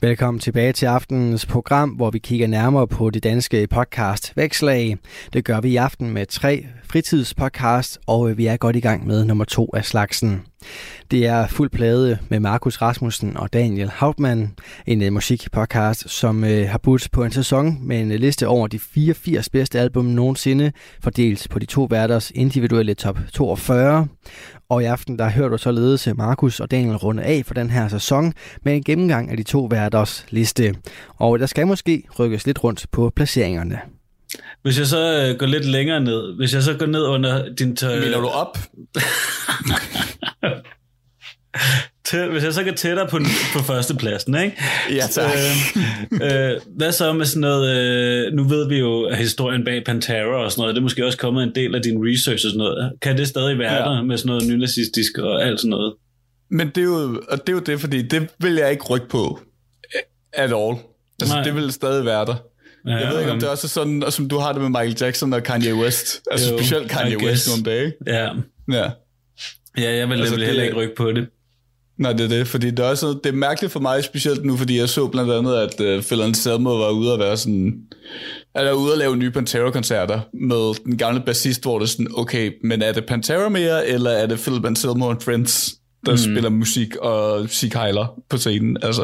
Velkommen tilbage til aftenens program, hvor vi kigger nærmere på det danske podcast Vækslag. Det gør vi i aften med tre fritidspodcast, og vi er godt i gang med nummer to af slagsen. Det er fuld plade med Markus Rasmussen og Daniel Hauptmann, en øh, musikpodcast, som øh, har budt på en sæson med en øh, liste over de 84 bedste album nogensinde, fordelt på de to værters individuelle top 42. Og i aften der hører du således Markus og Daniel runde af for den her sæson med en gennemgang af de to værters liste. Og der skal måske rykkes lidt rundt på placeringerne. Hvis jeg så øh, går lidt længere ned, hvis jeg så går ned under din... Tø- Mener du op? Tæ- hvis jeg så går tættere på, på førstepladsen, ikke? Ja, tak. Øh, øh, hvad så med sådan noget... Øh, nu ved vi jo, at historien bag Pantera og sådan noget, det er måske også kommet en del af din research og sådan noget. Kan det stadig være Ja. der med sådan noget nynazistisk og alt sådan noget? Men det er, jo, og det er jo det, fordi det vil jeg ikke rykke på at all. Altså, Nej. det vil stadig være der. Ja, Jeg ved ikke, om det også er sådan, som du har det med Michael Jackson og Kanye West. Altså Jo, specielt Kanye. West nogle dage. Ja, Ja. ja jeg vil Altså, heller ikke rykke på det. Nej, det er det, fordi det er, også, det er mærkeligt for mig, specielt nu, fordi jeg så blandt andet, at uh, Phil Anselmo var ude at være sådan, eller ude at lave nye Pantera-koncerter med den gamle bassist, hvor det er sådan, okay, men er det Pantera mere, eller er det Phil Anselmo and Friends, der mm. spiller musik og musikhejler på scenen? Altså,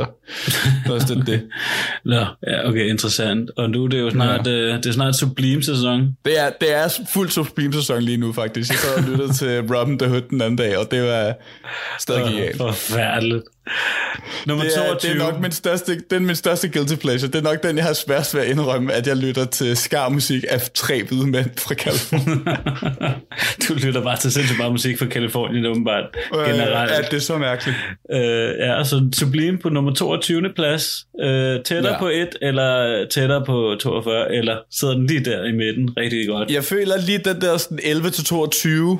det er også det, det. Nå, ja, okay, interessant. Og nu er det jo snart, ja. øh, det er snart Sublime-sæson. Det er, det er fuld Supreme-sæson lige nu, faktisk. Jeg sad og lyttede til Robin the Hood den anden dag, og det var stadig genialt. Forfærdeligt. Nummer Det er, 22. det er nok min største, er min største guilty pleasure. Det er nok den, jeg har svært ved at indrømme, at jeg lytter til skarmusik af tre hvide mænd fra Californien. du lytter bare til sindssygt meget musik fra Kalifornien, åbenbart. Generelt. Ja, det er så mærkeligt. Øh, ja, så Sublime på nummer 22. plads. Øh, tættere Ja. ja. på 1, eller tættere på 42, eller sidder den lige der i midten rigtig godt. Jeg føler lige den der sådan 11-22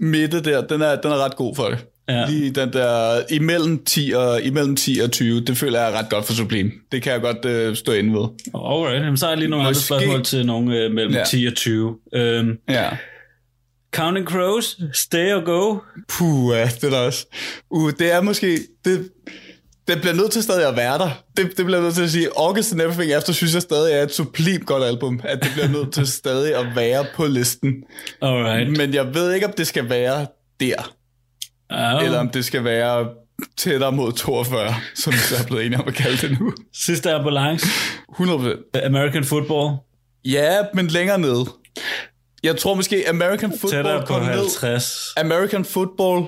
midte der, den er, den er ret god for det. Ja. Lige den der imellem 10, og, imellem 10 og 20, det føler jeg er ret godt for Sublime. Det kan jeg godt øh, stå inde ved. Alright, Jamen, så har jeg lige nogle andre Måske- spørgsmål til nogle øh, mellem Ja. ja. 10 og 20. Øhm, Ja. Counting Crows, Stay or Go. Puh, ja, det er der også. Uh, det er måske... Det, det bliver nødt til stadig at være der. Det, det bliver nødt til at sige. August and Everything After synes jeg stadig er et sublimt godt album. At det bliver nødt til stadig at være på listen. Alright. Men jeg ved ikke, om det skal være der. Oh. Eller om det skal være tættere mod 42, som vi så er blevet enige om at kalde det nu. Sidste ambulance, 100%. American Football. Ja, men længere ned. Jeg tror måske, American Football Tættere på går ned. 50. American Football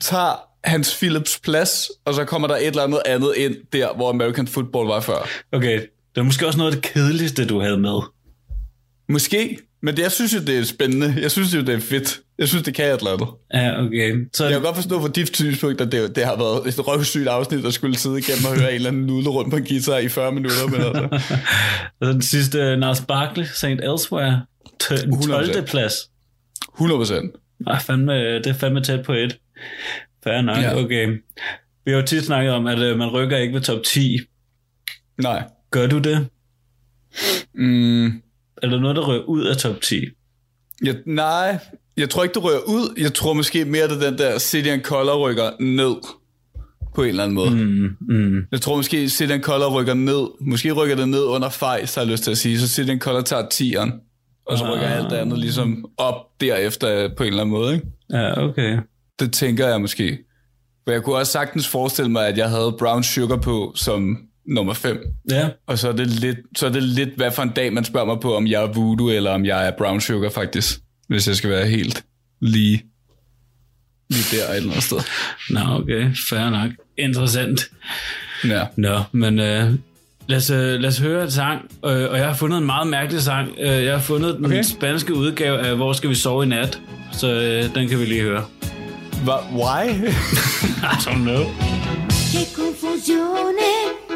tager Hans Phillips plads, og så kommer der et eller andet andet ind der, hvor American Football var før. Okay, det er måske også noget af det kedeligste, du havde med. Måske, men det, jeg synes jo, det er spændende. Jeg synes jo, det er fedt. Jeg synes, det kan et eller andet. Ja, okay. Så Jeg kan godt forstå fra dit synspunkt, at det, det har været et røvsygt afsnit, at skulle sidde igennem og høre en eller anden nudle rundt på en guitar i 40 minutter. Men altså, så den sidste, Nars Barkley, St. Elsewhere. T- den 12. 100%. plads. 100 procent. Ah, fandme, det er fandme tæt på et. Fair nok, Ja. okay. Vi har jo tit snakket om, at øh, man rykker ikke ved top 10. Nej. Gør du det? Mm, Er der noget, der rører ud af top 10? jeg, nej, jeg tror ikke, det rører ud. Jeg tror måske mere, at den der City and Color rykker ned på en eller anden måde. Mm, mm. Jeg tror måske, City and Color rykker ned. Måske rykker det ned under Fejs, har jeg lyst til at sige. Så City and Color tager 10'eren. Og så rykker Ah. alt det andet ligesom op derefter på en eller anden måde. Ikke? Ja, okay. Det tænker jeg måske. For jeg kunne også sagtens forestille mig, at jeg havde Brown Sugar på som nummer 5. Ja, Og så er, det lidt, så er det lidt, hvad for en dag man spørger mig på, om jeg er voodoo, eller om jeg er brown sugar faktisk. Hvis jeg skal være helt lige, lige der et eller andet sted. nå okay, fair nok. Interessant. Ja. Nå, men øh, lad, os, øh, lad os høre en sang, øh, og jeg har fundet en meget mærkelig sang. Øh, jeg har fundet den Okay. spanske udgave af Hvor skal vi sove i nat? Så øh, den kan vi lige høre. Hva, why? I don't know. Che confusione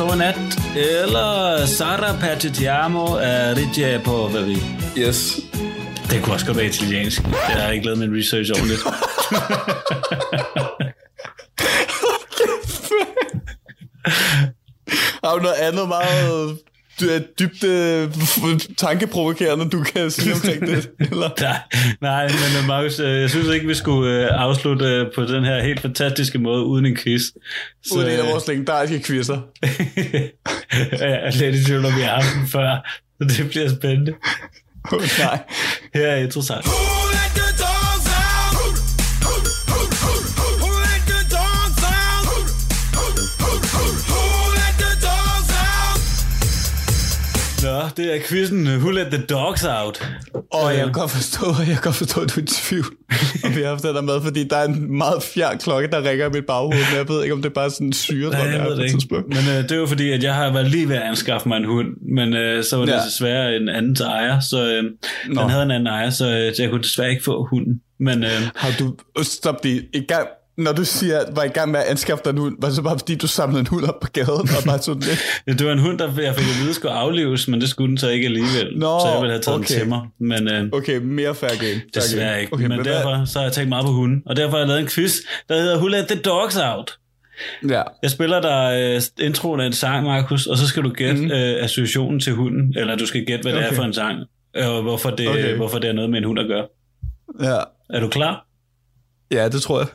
udgave, Hvor skal vi sove i nat? Eller Sara per ti amo af Rigia på, hvad vi... Yes. Det kunne også godt være italiensk. Jeg har ikke lavet min research ordentligt. Har du noget andet meget dybt øh, tankeprovokerende, du kan sige omkring det? Eller? nej, nej, men uh, Markus, uh, jeg synes ikke, vi skulle uh, afslutte på den her helt fantastiske måde uden en quiz. Så, uden en af vores legendariske quizzer. jeg er lidt i tvivl, om vi har haft den før, så det bliver spændende. Oh, nej. Her er interessant. Nå, det er quizzen Who Let The Dogs Out. Og jeg kan godt forstå, jeg kan godt forstå, at du er i tvivl, om vi har haft der med, fordi der er en meget fjern klokke, der ringer i mit baghoved, men jeg ved ikke, om det er bare sådan en syre, Nej, jeg ved det ikke. Men øh, det er jo fordi, at jeg har været lige ved at anskaffe mig en hund, men øh, så var det ja. desværre en anden ejer, så øh, den havde en anden ejer, så, øh, jeg kunne desværre ikke få hunden. Men, øh, har du, stop det, i gang, når du siger, at var i gang med at anskaffe dig en hund, var det så bare fordi, du samlede en hund op på gaden og bare sådan lidt? det var en hund, der jeg fik at vide skulle aflives, men det skulle den så ikke alligevel. Nå, så jeg ville have taget okay. den til mig. Men, øh, okay, mere fair game. Fair desværre game. ikke. Okay, men, men derfor hvad? så har jeg tænkt meget på hunden, og derfor har jeg lavet en quiz, der hedder Who Let The Dogs Out. Ja. Jeg spiller dig øh, introen af en sang, Markus, og så skal du gætte mm. øh, associationen til hunden, eller du skal gætte, hvad okay. det er for en sang, og hvorfor det, okay. hvorfor det er noget med en hund at gøre. Ja. Er du klar? Ja, det tror jeg.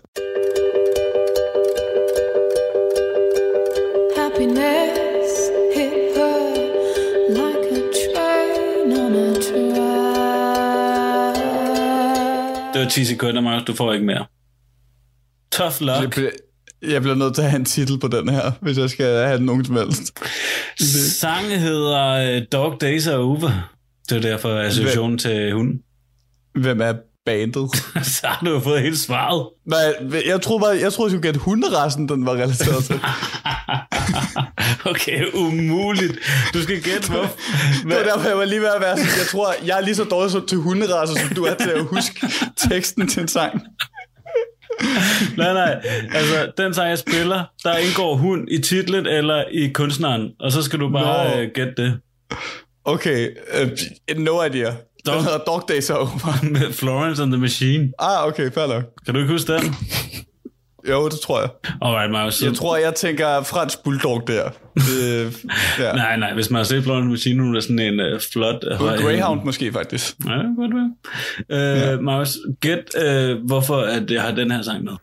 Det var 10 sekunder, Markus. Du får ikke mere. Tough luck. Jeg bliver, jeg bliver nødt til at have en titel på den her, hvis jeg skal have den nogen som helst. Sangen hedder øh, Dog Days Are Over. Det er derfor associationen til hunden. Hvem er bandet. så har du jo fået hele svaret. Nej, jeg troede bare, jeg troede, jeg skulle gætte hunderassen, den var relateret til. okay, umuligt. Du skal gætte, hvor... det var derfor, jeg var lige ved at være sådan, jeg tror, jeg er lige så dårlig til hunderasser, som du er til at huske teksten til en sang. nej, nej. Altså, den sang, jeg spiller, der indgår hund i titlen eller i kunstneren, og så skal du bare no. uh, gætte det. Okay, uh, no idea. Dog, den hedder Dog Days Are Over. Med Florence and the Machine. Ah, okay, fair nok. Kan du ikke huske den? jo, det tror jeg. Alright, Maus. Jeg tror, jeg tænker fransk bulldog der. Det, ja. nej, nej, hvis man har set Florence and the Machine, nu er sådan en uh, flot... Uh, Greyhound måske, faktisk. Ja, godt være. Uh, ja. Maus, gæt, uh, hvorfor at jeg har den her sang med.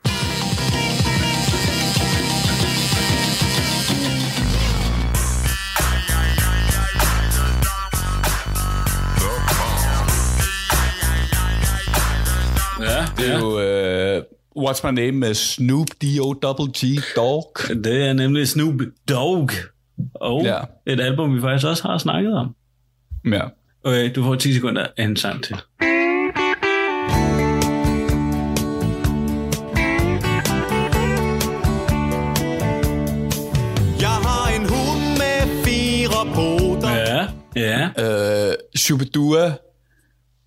Det er jo uh, What's My Name med Snoop D-O-G Dog. Det er nemlig Snoop Dogg. Og ja. et album, vi faktisk også har snakket om. Ja. Okay, du får 10 sekunder af en sang til. Jeg har en hund med fire poter. Ja, ja. Uh, Shubidua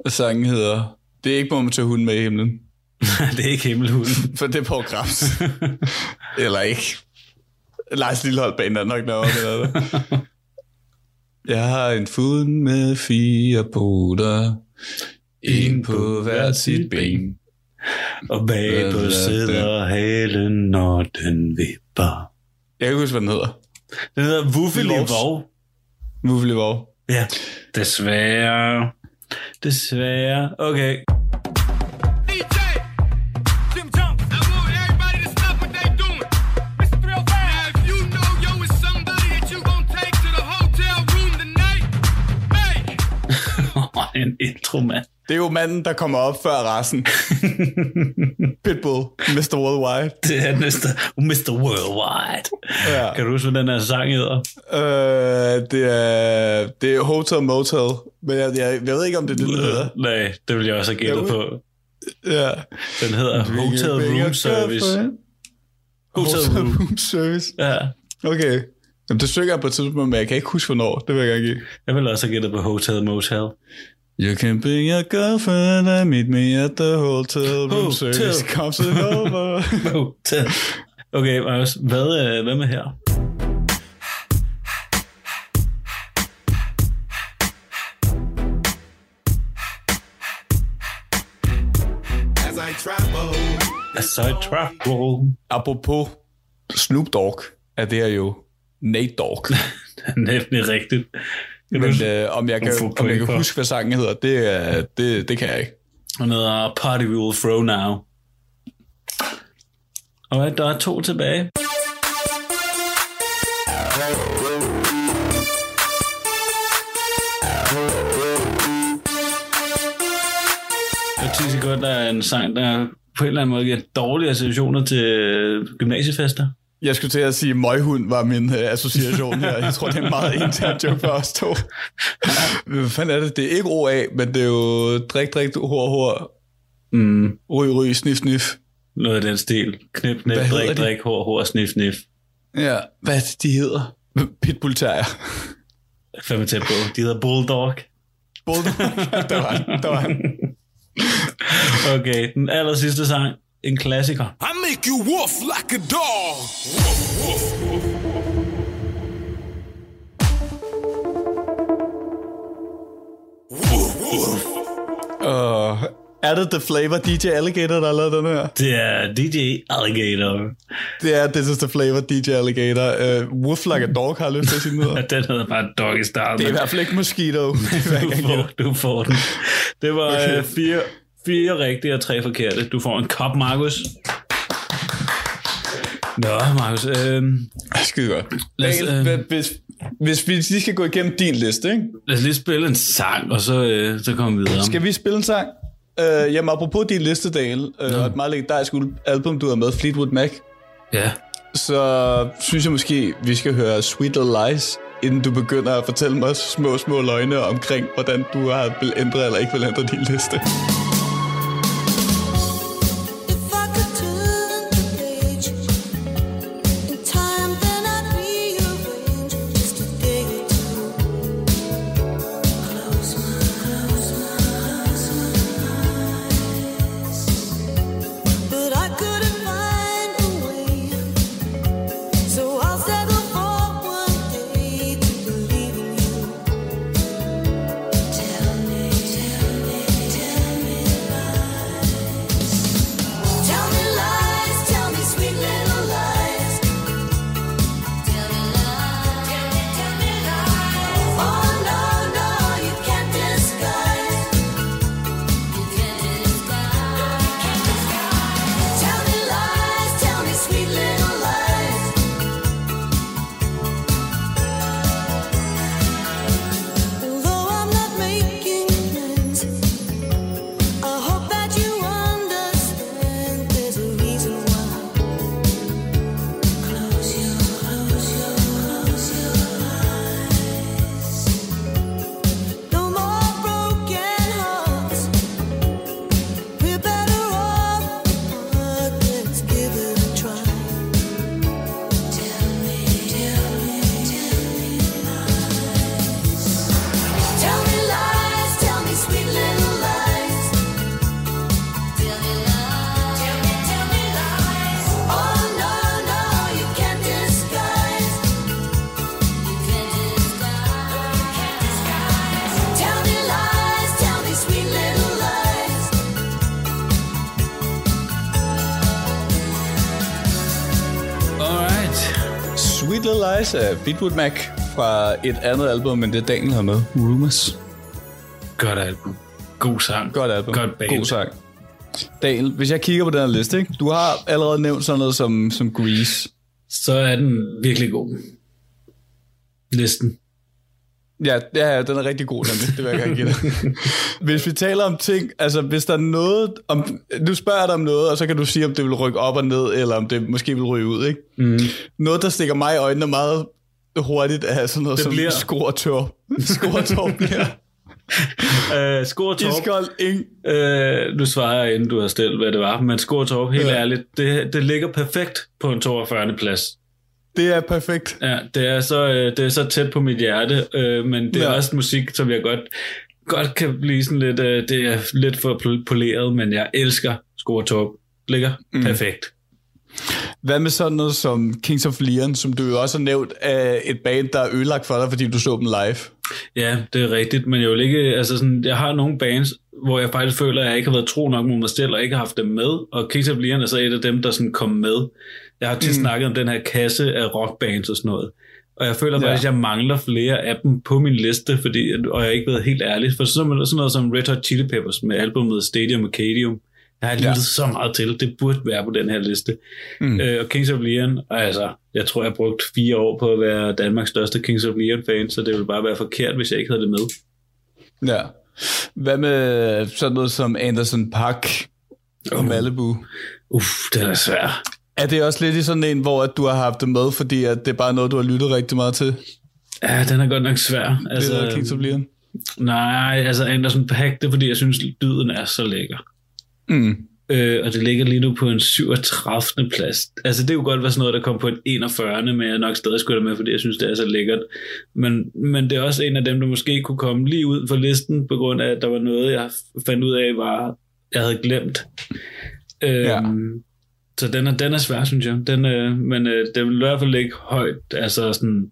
sangen hedder Det er ikke må man tage hunden med i himlen. det er ikke himmelhunden. For det er på Grams. Eller ikke. Lars Lillehold banen er nok derovre, det er det. Jeg har en fod med fire poter. En på hver sit ben. Og bagpå sidder halen, når den vipper. Jeg kan ikke huske, hvad den hedder. Den hedder Wuffeli Vov. Wuffeli Vov. Ja, desværre. Desværre. Okay. Intro, mand. Det er jo manden, der kommer op før resten. Pitbull, Mr. Worldwide. Det er Mr. Mr. Worldwide. Ja. Kan du huske, hvad den her sang hedder? Øh, det, er, det er Hotel Motel, men jeg, jeg, jeg ved ikke, om det er det, den hedder. Nej, det vil jeg også have gættet på. Ja. Den hedder Hotel Room Service. Hotel Room Service? Ja. Okay. Jamen, det synger jeg på et tidspunkt, men jeg kan ikke huske, hvornår. Det vil jeg gerne give. Jeg vil også have gættet på Hotel Motel. You can bring your girlfriend and meet me at the hotel room hotel. service comes over. hotel. Okay, Marius, hvad, øh, hvad med her? As I travel. As I travel. Apropos Snoop Dogg, er det jo Nate Dogg. det er nemlig rigtigt. Men øh, om jeg kan, om jeg kan huske, hvad sangen hedder, det, det, det kan jeg ikke. Han hedder Party We Will Throw Now. Og der er to tilbage. Jeg synes godt, der er en sang, der på en eller anden måde giver dårlige associationer til gymnasiefester. Jeg skulle til at sige, at møghund var min øh, association her. Jeg tror, det er en meget intern joke for os to. Hvad fanden er det? Det er ikke OA, men det er jo drik, drik, hår, hår, Mm, ryg, ryg, snif, snif. noget af den stil. Knip, knip, Hvad drik, drik, hår, hår, snif, snif. Ja, hvad det, de hedder? Pitbull Terrier. Fem tæt på. De hedder Bulldog. Bulldog. der var han, der var han. Okay, den aller sidste sang. En klassiker. I make you woof like a dog. Woof, woof. Uh, er det The Flavor DJ Alligator, der har lavet den her? Det er DJ Alligator. Det er This is the Flavor DJ Alligator. Uh, Woof Like a Dog har jeg lyst til at sige noget. Den hedder bare Doggy Style. Det er i hvert fald ikke Mosquito. Du, får, du får den. Det var Okay. okay. fire, fire rigtige og tre forkerte. Du får en kop, Markus. Nå, Markus. Øh. Skide godt. Lad os, øh, hvis, hvis vi lige skal gå igennem din liste, ikke? lad os lige spille en sang, og så, øh, så kommer vi videre. Skal vi spille en sang? Uh, jamen, apropos din liste, Daniel, uh, og et meget legendarisk album, du har med, Fleetwood Mac, Ja. så synes jeg måske, vi skal høre Sweet Little Lies, inden du begynder at fortælle mig små, små løgne omkring, hvordan du har vil ændre eller ikke vil ændre din liste. Little Lies af Fleetwood Mac fra et andet album, men det Daniel har med. Rumors. Godt album. God sang. Godt album. Godt band. God sang. Daniel, hvis jeg kigger på den her liste, ikke? du har allerede nævnt sådan noget som, som Grease. Så er den virkelig god. Listen. Ja, ja, ja, den er rigtig god, nemlig. det vil jeg gerne give dig. Hvis vi taler om ting, altså hvis der er noget, om, nu spørger jeg dig om noget, og så kan du sige, om det vil rykke op og ned, eller om det måske vil ryge ud, ikke? Mm. Noget, der stikker mig i øjnene meget hurtigt, er sådan noget Det som bliver- skortår. Skortår bliver Uh, Skortorp. iskold ing. Uh, nu svarer jeg, inden du har stillet, hvad det var. Men Skortorp, helt ja. ærligt, det, det ligger perfekt på en 42. plads. Det er perfekt. Ja, det er så, øh, det er så tæt på mit hjerte, øh, men det er Ja. også musik, som jeg godt, godt kan blive sådan lidt, øh, det er lidt for pol- poleret, men jeg elsker Skortorp. Ligger mm. perfekt. Hvad med sådan noget som Kings of Leon, som du jo også har nævnt, er et band, der er ødelagt for dig, fordi du så dem live? Ja, det er rigtigt, men jeg vil ikke, altså sådan, jeg har nogle bands, hvor jeg faktisk føler, at jeg ikke har været tro nok mod mig selv, og ikke har haft dem med, og Kings of Leon er så et af dem, der sådan kom med. Jeg har tit mm. snakket om den her kasse af rockbands og sådan noget, og jeg føler faktisk, Ja. at jeg mangler flere af dem på min liste, fordi, og jeg har ikke været helt ærlig, for sådan sådan noget som Red Hot Chili Peppers med albumet Stadium Arcadium, jeg har lyttet Ja. så meget til, det burde være på den her liste. Mm. Øh, og Kings of Leon, altså, jeg tror, jeg har brugt fire år på at være Danmarks største Kings of Leon-fan, så det ville bare være forkert, hvis jeg ikke havde det med. Ja. Hvad med sådan noget som Anderson Park og Malibu? Uff, det er svært. Er det også lidt i sådan en, hvor at du har haft det med, fordi at det er bare noget, du har lyttet rigtig meget til? Ja, den er godt nok svær. Altså, det Altså, Kings of Leon? nej, altså Anderson Paak, det er fordi, jeg synes, lyden er så lækker. Mm. Øh, og det ligger lige nu på en 37. plads. Altså det kunne godt være sådan noget, der kom på en 41. Men jeg nok stadig skulle med, fordi jeg synes, det er så lækkert. Men, men det er også en af dem, der måske kunne komme lige ud for listen, på grund af, at der var noget, jeg fandt ud af, var, jeg havde glemt. Øhm, Ja. Så den er, den er svær, synes jeg. Den, øh, men øh, det vil i hvert fald ligge højt, altså sådan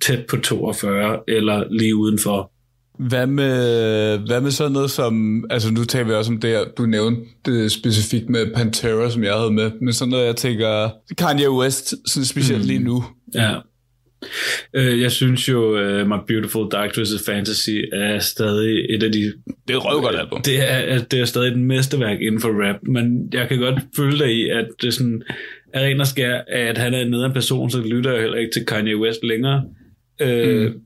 tæt på 42, eller lige udenfor. Hvad med, hvad med sådan noget som, altså nu taler vi også om det her, du nævnte det specifikt med Pantera, som jeg havde med, men sådan noget, jeg tænker, Kanye West, sådan specielt mm. lige nu. Ja. Øh, jeg synes jo, uh, My Beautiful Dark Twisted Fantasy er stadig et af de... Det er et røvgodt album. Det er, det er stadig et mesterværk inden for rap, men jeg kan godt følge dig i, at det sådan er ren og skær, at han er en nederen person, så lytter jeg heller ikke til Kanye West længere. Øh, Mm.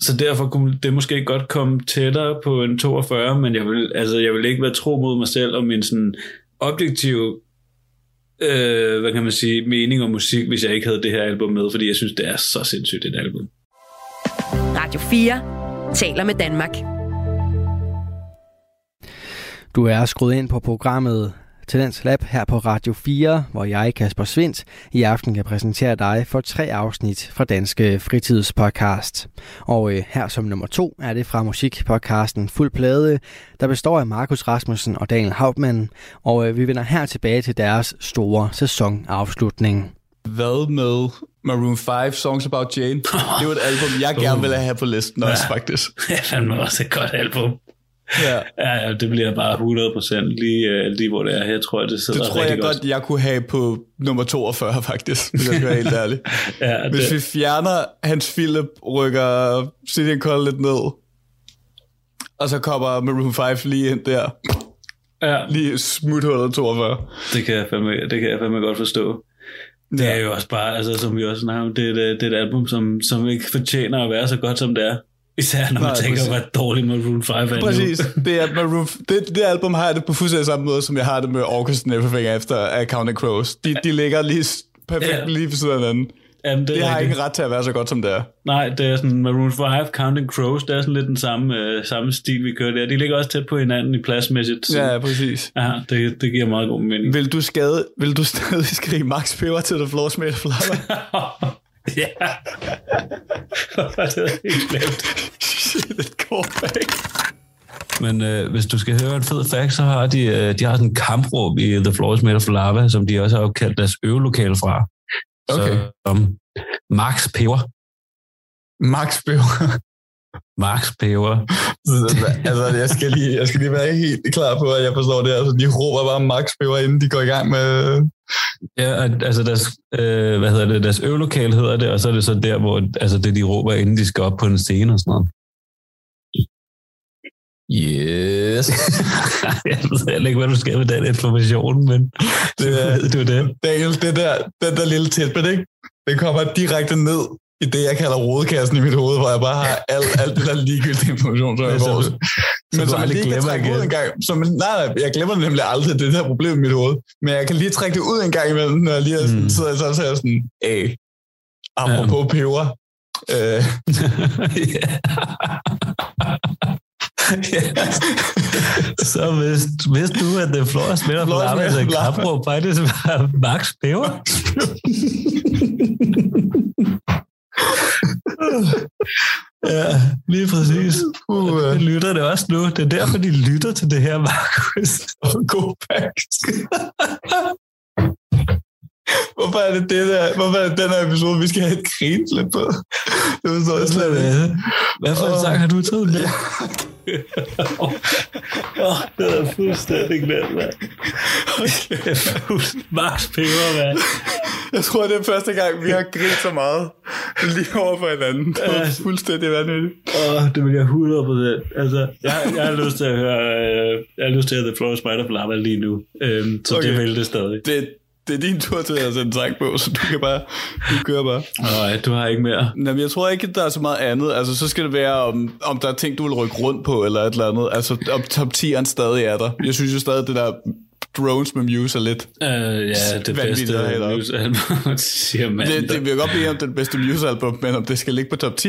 Så derfor kunne det måske godt komme tættere på en 42, men jeg vil, altså, jeg vil ikke være tro mod mig selv om min sådan objektiv øh, hvad kan man sige, mening om musik, hvis jeg ikke havde det her album med, fordi jeg synes, det er så sindssygt et album. Radio 4 taler med Danmark. Du er skruet ind på programmet Talents Lab her på Radio 4, hvor jeg, Kasper Svendt, i aften kan præsentere dig for tre afsnit fra Danske Fritidspodcast. Og øh, her som nummer to er det fra musikpodcasten Fuld Plade, der består af Markus Rasmussen og Daniel Hauptmann, og øh, vi vender her tilbage til deres store sæsonafslutning. Hvad med Maroon 5, Songs About Jane? Det er jo et album, jeg gerne vil have på listen også, faktisk. Det er fandme også et godt album. Ja. Ja, ja, det bliver bare 100% lige, øh, lige hvor det er. Jeg tror, det sidder Det tror jeg godt, jeg kunne have på nummer 42, faktisk, hvis jeg skal være helt ærlig. Ja, Hvis det, vi fjerner Hans Philip, rykker City and Call lidt ned, og så kommer Maroon 5 lige ind der, ja, lige smuthullet 42. det kan, jeg fandme, det kan jeg fandme godt forstå. Det er jo også bare, altså, som vi også snakker om, det, er et- det er et album, som, som ikke fortjener at være så godt, som det er. Især når man Nej, tænker, præcis. hvor dårligt Maroon 5 er nu. Præcis. Det, er Maroon, det, det album har jeg det på fuldstændig samme måde, som jeg har det med August and Everything efter af Counting Crows. De, de ligger lige perfekt Ja. lige ved siden af hinanden. Jamen, det, Det har ikke ret til at være så godt, som det er. Nej, det er sådan Maroon 5, Counting Crows, det er sådan lidt den samme, øh, samme stil, vi kører der. De ligger også tæt på hinanden i pladsmæssigt. så- Ja, præcis. ja det, det giver meget god mening. Vil du, skade, vil du stadig skrige Max Peber til The Floor Made of Lava? ja. det er helt glemt. Shit, et callback. Men øh, hvis du skal høre en fed fact, så har de, øh, de har sådan en kampråb i The Floor is Made of Lava, som de også har opkaldt deres øvelokale fra. Okay. Så, um, Max Peber. Max Peber. Max Peber. altså, jeg skal, lige, jeg skal lige være helt klar på, at jeg forstår det. Altså, de råber bare Max Peber, inden de går i gang med... Ja, altså deres, øh, hvad hedder det, deres øvelokale hedder det, og så er det så der, hvor altså det, de råber, inden de skal op på en scene og sådan noget. Yes. jeg ved heller ikke, hvad du skal med den information, men det er det. Er det. Daniel, det der, den der lille tilbud, ikke? Det kommer direkte ned i det, jeg kalder rodekassen i mit hoved, hvor jeg bare har alt, alt det der ligegyldige information, som jeg Så- får. så Men som jeg lige kan glemmer trække ud en gang. Som, nej, nej, jeg glemmer nemlig aldrig, det er der problem i mit hoved. Men jeg kan lige trække det ud en gang imellem, når jeg lige er sådan, Mm. sidder så, så er jeg sådan, hey, apropos ja. peber. Øh, Så hvis, hvis du, at det flår smitter på smitter så lava. kapråb faktisk var Max Peber. ja, lige præcis. Uh, Det lytter det også nu. Det er derfor, de lytter til det her, Markus. God hvorfor er det det der? Hvorfor er det den her episode, vi skal have et grinslip på? Det forstår jeg slet ikke. Hvad for en sang har du taget med? Åh, oh, det er fuldstændig glemt, mand. Okay. Max Peber, mand. Jeg tror, det er første gang, vi har grint så meget lige over for hinanden. Det er Ja. fuldstændig vanvittigt. Åh, oh, det vil jeg 100 Altså, jeg, jeg har lyst til at høre, øh, jeg har lyst til at The Floor Spider Lava lige nu. Øhm, så okay. det vil det stadig. Det, det er din tur til at sætte sang på, så du kan bare, du kører bare. Nej, du har ikke mere. Jamen, jeg tror ikke, der er så meget andet. Altså, så skal det være, om, om der er ting, du vil rykke rundt på, eller et eller andet. Altså, om top 10'eren stadig er der. Jeg synes jo stadig, det der drones med Muse er lidt... Uh, ja, det bedste have det siger man. Det, det vil godt blive om det bedste Muse-album, men om det skal ligge på top 10.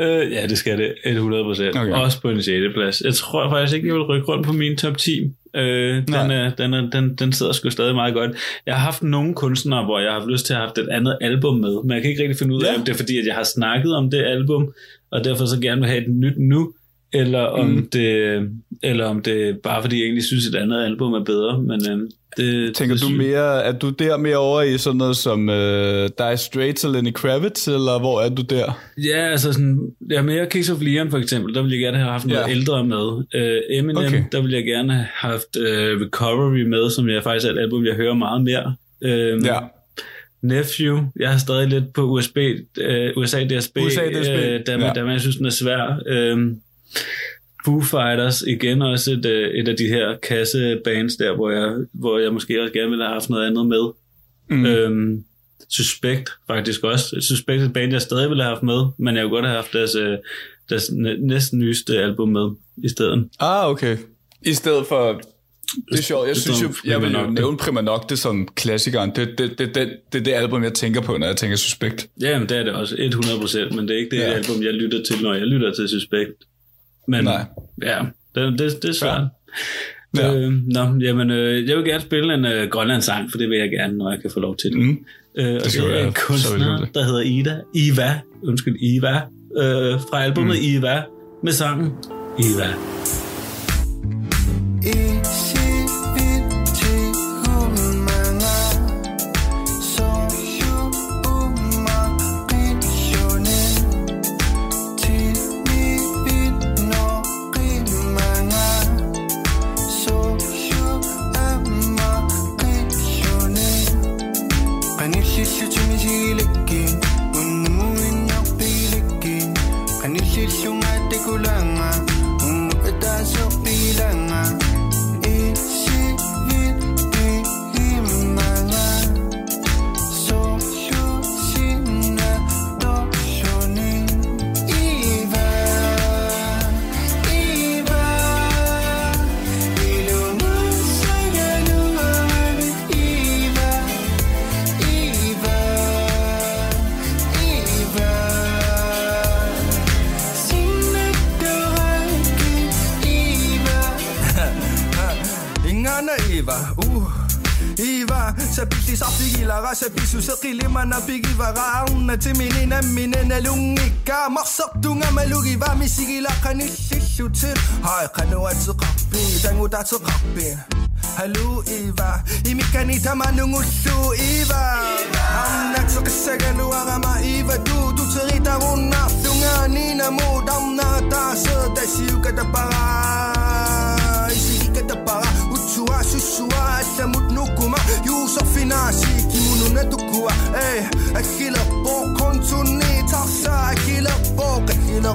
Øh, ja, det skal det. 100 procent. Okay. Okay. Også på en 6. plads. Jeg tror faktisk ikke, jeg vil rykke rundt på min top 10. Øh, den, er, den, er, den, den sidder sgu stadig meget godt. Jeg har haft nogle kunstnere, hvor jeg har haft lyst til at have et andet album med, men jeg kan ikke rigtig finde ud af, Ja. om det er fordi, at jeg har snakket om det album, og derfor så gerne vil have et nyt nu, eller om, Mm. det, eller om det bare fordi, jeg egentlig synes, et andet album er bedre. Men øh, det, Tænker det du mere, er du der mere over i sådan noget som uh, Die Straight til Lenny Kravitz, eller hvor er du der? Ja, altså sådan, ja, mere Kings of Leon for eksempel, der ville jeg gerne have haft noget Ja. ældre med. Uh, Eminem, Okay. der ville jeg gerne have haft uh, Recovery med, som jeg faktisk er et album, jeg hører meget mere. Uh, Ja. Nephew, jeg har stadig lidt på USB, uh, USA DSB, USA DSB, Uh, der, ja. der, jeg synes, den er svær. Uh, Foo Fighters, igen også et, øh, et af de her kassebands der, hvor jeg, hvor jeg måske også gerne ville have haft noget andet med. Mm. Øhm, Suspekt faktisk også. Suspekt er et band, jeg stadig ville have haft med, men jeg kunne godt have haft deres, øh, deres næ- næsten nyeste album med i stedet. Ah, okay. I stedet for... Det er sjovt. Jeg synes jo, jeg vil jo nævne Prima Nocte som klassikeren. Det, det, det, det, det er det album, jeg tænker på, når jeg tænker Suspekt. Ja, men det er det også 100%, men det er ikke det ja. album, jeg lytter til, når jeg lytter til Suspekt. Men Nej. ja, det, det, det er svært. Ja. Ja. Øh, nå, jamen, øh, jeg vil gerne spille en øh, Grønlands-sang, for det vil jeg gerne, når jeg kan få lov til det. Mm. Øh, og det, det er en kunstner, der hedder Ida. Iva. Undskyld, Iva. Øh, fra albumet mm. Iva. Med sangen Iva. Kulanga, mana pikivaraan timinin ämminen lungikka marsortungamalugivaa misigilaqanillillutil hai qanuatseqarpi tangutatseqarpi halu iva imikkani tamanungullu iva annatseqissagaluarama iva du tuteritarunnaarlunga ninamu tarnaataase tasiukatapara isigikatapara utsua sussua allamut nukuma yuusorfinaasi kimununatu Tukua Eh, akila po Kontuni taksa Akila po Akila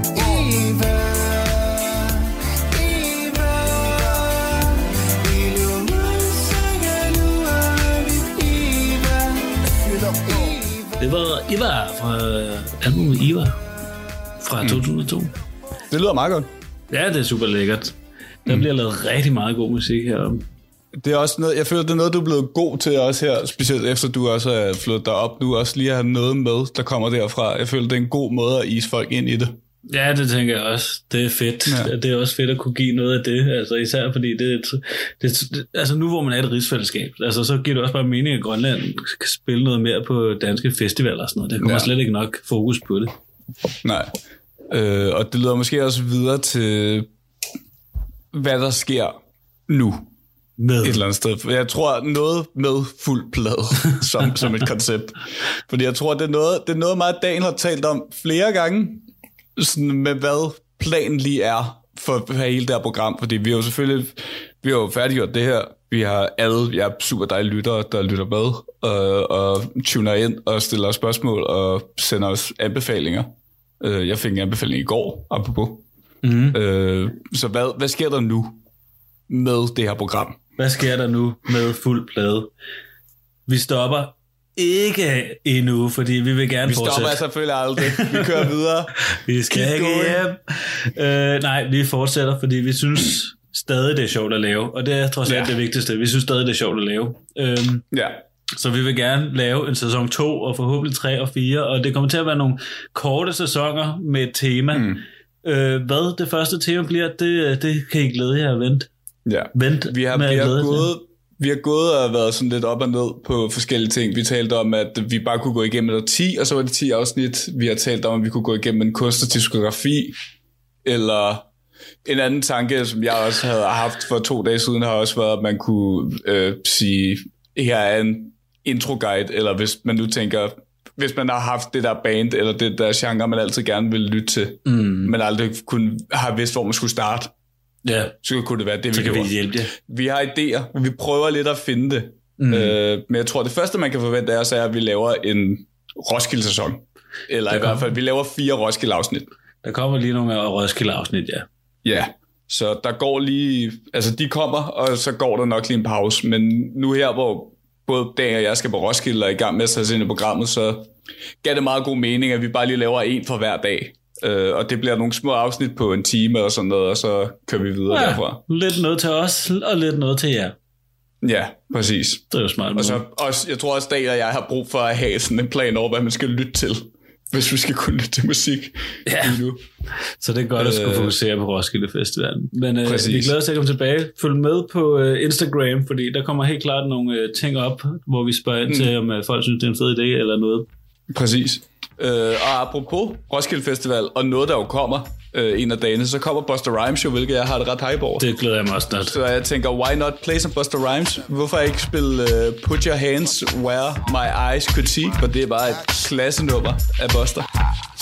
Akila po Det var Iva fra øh, albumet Iva fra Mm. 2002. Det lyder meget godt. Ja, det er super lækkert. Der bliver lavet rigtig meget god musik herom. Det er også noget, jeg føler, det er noget, du er blevet god til også her, specielt efter du også er flyttet derop nu, også lige at have noget med, der kommer derfra. Jeg føler, det er en god måde at ise folk ind i det. Ja, det tænker jeg også. Det er fedt. Ja. Det er også fedt at kunne give noget af det. Altså især fordi det, det, det, altså nu hvor man er et rigsfællesskab, altså så giver det også bare mening, at Grønland kan spille noget mere på danske festivaler og sådan noget. Der kommer Ja. ja. slet ikke nok fokus på det. Nej. Øh, og det leder måske også videre til, hvad der sker nu. Med. et eller andet sted. Jeg tror noget med fuld plade som, som et koncept. Fordi jeg tror, det er noget, det er noget meget, Daniel har talt om flere gange, sådan med hvad planen lige er for hele det her program. Fordi vi har jo selvfølgelig vi har jo færdiggjort det her. Vi har alle, jeg er super dejlige lyttere, der lytter med og, og tuner ind og stiller os spørgsmål og sender os anbefalinger. Øh, Jeg fik en anbefaling i går, apropos. Mm. Øh, så hvad, hvad sker der nu med det her program? Hvad sker der nu med fuld plade? Vi stopper ikke endnu, fordi vi vil gerne Vi fortsætte. stopper selvfølgelig aldrig. Vi kører videre. Vi skal ikke hjem. Øh, nej, vi fortsætter, fordi vi synes stadig, det er sjovt at lave. Og det er trods alt Ja. det vigtigste. Vi synes stadig, det er sjovt at lave. Øhm, Ja. så vi vil gerne lave en sæson 2, og forhåbentlig 3 og 4. Og det kommer til at være nogle korte sæsoner med et tema. Mm. Øh, hvad det første tema bliver, det, det kan I glæde jer at vente. Ja. Vent Vi har, med vi, har gået, vi har gået og været sådan lidt op og ned på forskellige ting. Vi talte om, at vi bare kunne gå igennem et 10, og så var det 10 afsnit. Vi har talt om, at vi kunne gå igennem en kunstnerdiskografi, eller en anden tanke, som jeg også havde haft for to dage siden, har også været, at man kunne øh, sige, her er en intro-guide, eller hvis man nu tænker, hvis man har haft det der band, eller det der genre, man altid gerne vil lytte til, mm. men aldrig kunne, har vidst, hvor man skulle starte, Ja, så kunne det være det, vi så kan vi gjorde. hjælpe jer. Vi har idéer, vi prøver lidt at finde det. Mm. Øh, men jeg tror, det første, man kan forvente af os, er, at vi laver en Roskilde-sæson. Eller i kommer. hvert fald, vi laver fire Roskilde-afsnit. Der kommer lige nogle af Roskilde-afsnit, ja. Ja. Så der går lige... Altså, de kommer, og så går der nok lige en pause. Men nu her, hvor både Dan og jeg skal på Roskilde og er i gang med at sætte ind i programmet, så gav det meget god mening, at vi bare lige laver en for hver dag. Øh, og det bliver nogle små afsnit på en time og sådan noget, og så kører vi videre ja. derfra. lidt noget til os, og lidt noget til jer. Ja, præcis. Det er jo smart. Og så også, jeg tror også, Dan og jeg har brug for at have sådan en plan over, hvad man skal lytte til, hvis vi skal kunne lytte til musik Ja. lige nu. Så det er godt at skulle Øh, fokusere på Roskilde Festivalen. Men øh, præcis. vi glæder os til at komme tilbage. Følg med på øh, Instagram, fordi der kommer helt klart nogle øh, ting op, hvor vi spørger ind til, om øh, folk synes, det er en fed idé eller noget. Præcis. Øh, og apropos Roskilde Festival, og noget, der jo kommer øh, en af dagene, så kommer Buster Rhymes jo, hvilket jeg har det ret hype over. Det glæder jeg mig også snart. Så jeg tænker, why not play some Buster Rhymes? Hvorfor ikke spille uh, Put Your Hands Where My Eyes Could See? For det er bare et klassenummer af Buster.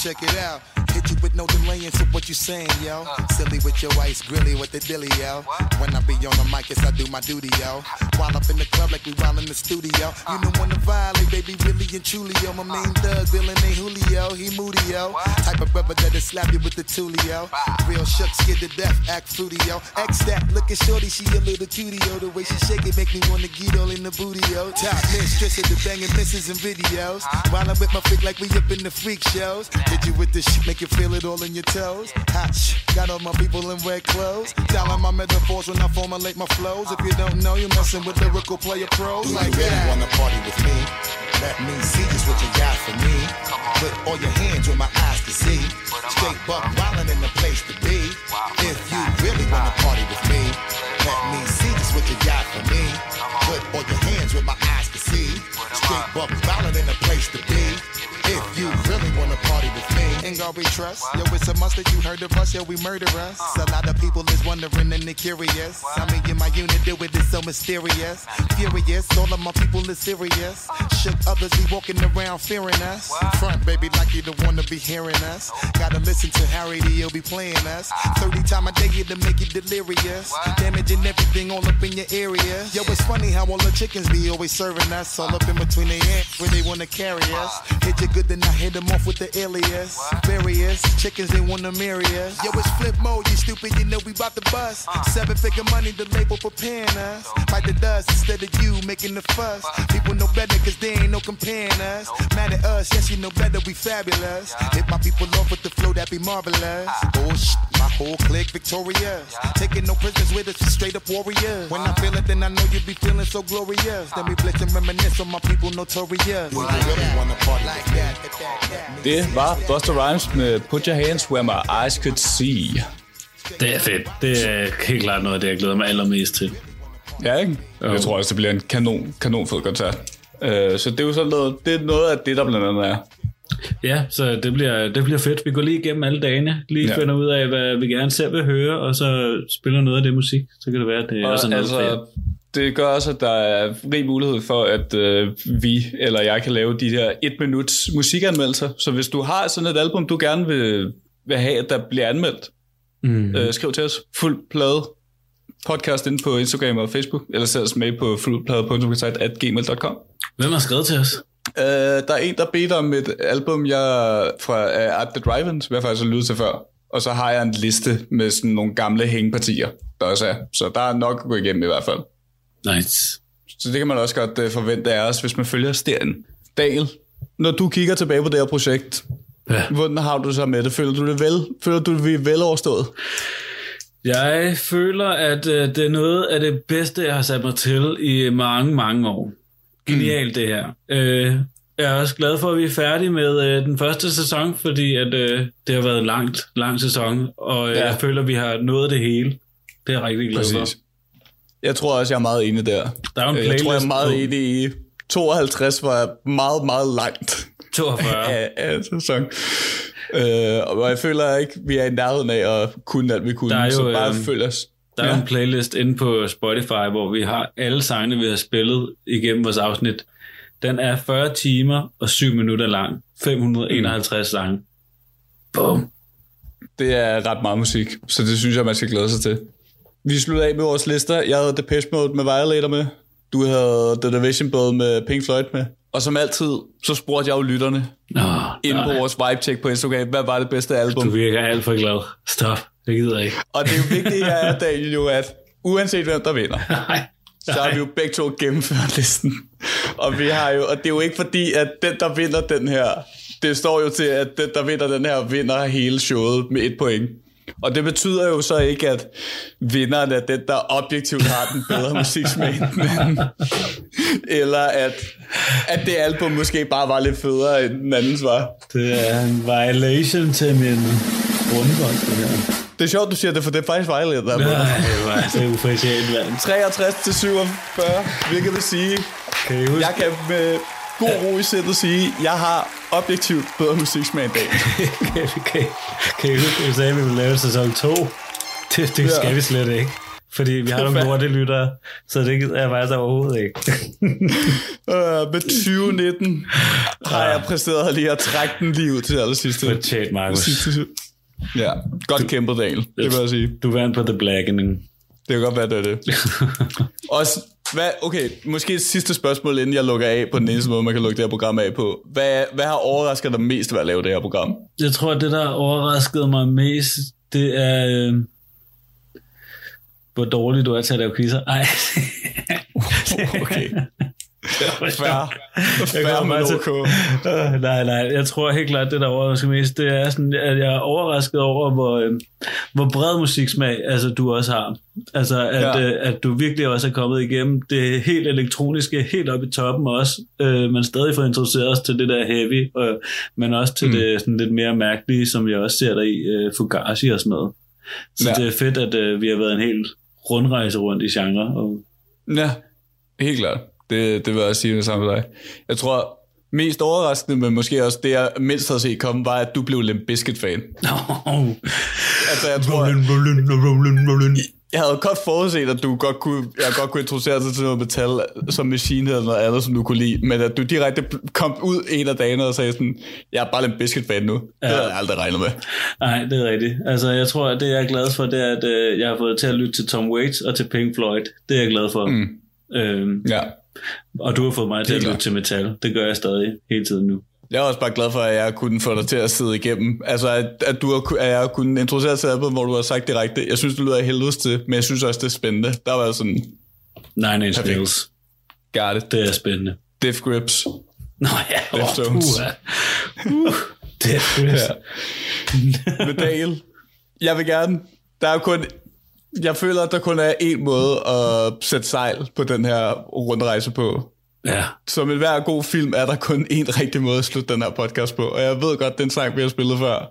Check it out. Hit you with no delay into what you saying, yo. Uh. Silly with your ice grilly with the dilly, yo. When I be on the mic, yes, I do my duty, yo. While up in the club like we while in the studio. Uh. You know when to violate, baby, really and truly, yo. My uh. main thug, villain ain't Julio, he moody, yo. Type of brother that'll slap you with the tulio. Real shook, scared to death, act fruity, yo. X that, looking shorty, she a little cutie, yo. The way she shake it make me wanna get all in the booty, yo. Top mistress of the banging misses and videos. While I'm with my freak like we up in the freak shows. Hit you with this shit, make you feel it all in your toes. Hot shh, got all my people in red clothes. Dialing my metaphors when I formulate my flows. If you don't know, you're messing with lyrical player pros Do like you really that. wanna party with me? Let me see just what you got for me. Put all your hands where my eyes can see. Straight buck wildin' in the place to be. If you really wanna party with me, let me see just what you got for me. Put all your hands where my eyes can see. Straight buck wildin' in the place to be. If you really wanna party with me. Ain't God we trust? Yo, it's a must that you heard of us, yo, we murder us. A lot of people is wondering and they curious. How me and my unit do it is so mysterious. Furious, all of my people is serious. Shook others be walking around fearing us. Front, baby, like you don't wanna be hearing us. Gotta listen to Harry, he'll be playing us. 30 time a day to make you delirious. Damaging everything all up in your area. Yo, it's funny how all the chickens be always serving us. All up in between the hands where they wanna carry us. Hit you good, then I hit them off with the alias. Various chickens, they wanna marry us. Yo, it's flip mode, you stupid, you know we bout to bust. Seven figure money, the label preparing us. Fight the dust instead of you making the fuss. People know better, cause they ain't no comparing us. Mad at us, yes, you know better, we fabulous. Hit my people off with the flow, that be marvelous. Oh, shit, my whole clique victorious. Taking no prisoners with us, straight up warriors. When I feel it, then I know you be feeling so glorious. Then we blitz and reminisce on my people notorious. Det var Buster Rhymes med Put Your Hands Where My Eyes Could See. Det er fedt. Det er helt klart noget af det, jeg glæder mig allermest til. Ja, ikke? Jeg tror også, det bliver en kanon, kanon fed koncert. Øh, så det er jo sådan noget, det er noget af det, der blandt andet er. Ja, så det bliver, det bliver fedt. Vi går lige igennem alle dagene, lige Ja. finder ud af, hvad vi gerne selv vil høre, og så spiller noget af det musik. Så kan det være, at det er også Og noget for jer. Det gør også, at der er rig mulighed for, at øh, vi eller jeg kan lave de her et minuts musikanmeldelser. Så hvis du har sådan et album, du gerne vil, vil have, at der bliver anmeldt, Mm. øh, skriv til os. Fuld plade podcast inde på Instagram og Facebook, eller send os mail på fuldplade.gmail.com. Hvem har skrevet til os? Øh, der er en, der beder om et album, jeg fra uh, Art the Drive-In, som jeg faktisk har lyttet til før. Og så har jeg en liste med sådan nogle gamle hængepartier, der også er. Så der er nok at gå igennem i hvert fald. Nice. Så det kan man også godt uh, forvente af os, hvis man følger serien. Daniel, når du kigger tilbage på det her projekt, Ja. hvordan har du så med det? Føler du det vel? Føler du det vi er vel overstået? Jeg føler, at øh, det er noget af det bedste, jeg har sat mig til i mange, mange år. Genialt det her. Øh, jeg er også glad for, at vi er færdige med øh, den første sæson, fordi at, øh, det har været en langt, lang sæson, og øh, Ja. jeg føler, at vi har nået det hele. Det er jeg rigtig glad for. Jeg tror også, jeg er meget enig der. Der er jo en jeg tror, jeg er meget enig i 52 var meget, meget langt 42. af, af sæson. Øh, og jeg føler ikke, vi er i nærheden af at kunne alt, vi kunne. Der er jo, så bare øhm, følg os. Der er Ja. en playlist inde på Spotify, hvor vi har alle sangene, vi har spillet igennem vores afsnit. Den er 40 timer og 7 minutter lang. 551 sange. Bum. Det er ret meget musik, så det synes jeg, man skal glæde sig til. Vi slutter af med vores lister. Jeg havde Depeche Mode med Violator med. Du havde The Division Bell med Pink Floyd med. Og som altid, så spurgte jeg jo lytterne Nå, inde på vores vibe-check på Instagram. Hvad var det bedste album? Du virker alt for glad. Stop. Det gider jeg ikke. Og det er jo vigtigt her, er, Daniel, jo, at uanset hvem der vinder, Nej. så har vi jo begge to gennemført listen. Og, vi har jo, og det er jo ikke fordi, at den, der vinder den her, det står jo til, at den, der vinder den her, vinder hele showet med et point. Og det betyder jo så ikke, at vinderen er den, der objektivt har den bedre musiksmag. Eller at, at det album måske bare var lidt federe, end den andens var. Det er en violation til min grundvold, det her. Det er sjovt, du siger det, for det er faktisk vejledet. Der er. Nej, det var så ufortjent, mand. 63 til 47, hvilket vil sige, Kan I huske? jeg kan med god ro i sindet sige, jeg har objektivt bedre musiksmag end dag. kan, kan, kan I huske, at vi sagde, at vi ville lave sæson 2? Det, det Ja. skal vi slet ikke. Fordi vi har nogle Hvad? lortelyttere, så det er jeg faktisk overhovedet ikke. Uh, med 2019 har jeg præsteret lige at trække den lige ud til allersidste. Fortjent, Markus. sidste- Ja, godt kæmpet, Daniel. Det vil jeg sige. Du vandt på The Blackening. Det kan godt være, det er det. Også, hvad, okay, måske et sidste spørgsmål, inden jeg lukker af på den eneste måde, man kan lukke det her program af på. Hvad, hvad har overrasket dig mest ved at lave det her program? Jeg tror, at det, der overraskede mig mest, det er... Øh, hvor dårlig du er til at lave quizzer. Ej. Okay. Men bare til- okay. Øh, nej, nej. Jeg tror helt klart, det der overrasker mest, det er sådan, at jeg er overrasket over, hvor, øh, hvor bred musiksmag altså, du også har. Altså, at, Ja. øh, at du virkelig også er kommet igennem det helt elektroniske, helt op i toppen også, øh, men stadig får introduceret os til det der heavy, øh, men også til Mm. det sådan lidt mere mærkelige, som jeg også ser der i øh, Fugazi og sådan noget. Så ja. det er fedt, at øh, vi har været en helt rundrejse rundt i genre, og Ja, helt klart. Det, det vil jeg også sige det samme med dig. Jeg tror, mest overraskende, men måske også det, jeg mindst havde set komme, var, at du blev Limp Bizkit-fan. Altså, jeg tror, jeg havde godt forudset, at du godt kunne, jeg godt kunne introducere dig til noget metal, som Machine eller noget andet, som du kunne lide, men at du direkte kom ud en af dagene og sagde sådan, jeg er bare Limp Bizkit-fan nu. Ja. Det havde jeg aldrig regnet med. Nej, det er rigtigt. Altså, jeg tror, at det, jeg er glad for, det er, at øh, jeg har fået til at lytte til Tom Waits og til Pink Floyd. Det er jeg glad for. Mm. Øhm, Ja. Og du har fået mig til at lytte til metal. Det gør jeg stadig hele tiden nu. Jeg er også bare glad for, at jeg kunne få dig til at sidde igennem. Altså, at, at, du har, at jeg kunne introducere til album, hvor du har sagt direkte, jeg synes, det lyder af helvedes til, men jeg synes også, det er spændende. Der var sådan, Nine Inch. Nails. got it. Det er spændende. Death Grips. Nå ja, Deftones. puha. uh, det er Ja. Men Daniel, jeg vil gerne, der er kun, jeg føler, at der kun er én måde at sætte sejl på den her rundrejse på. ja. Som i hver god film er der kun én rigtig måde at slutte den her podcast på. Og jeg ved godt, den sang, vi har spillet før.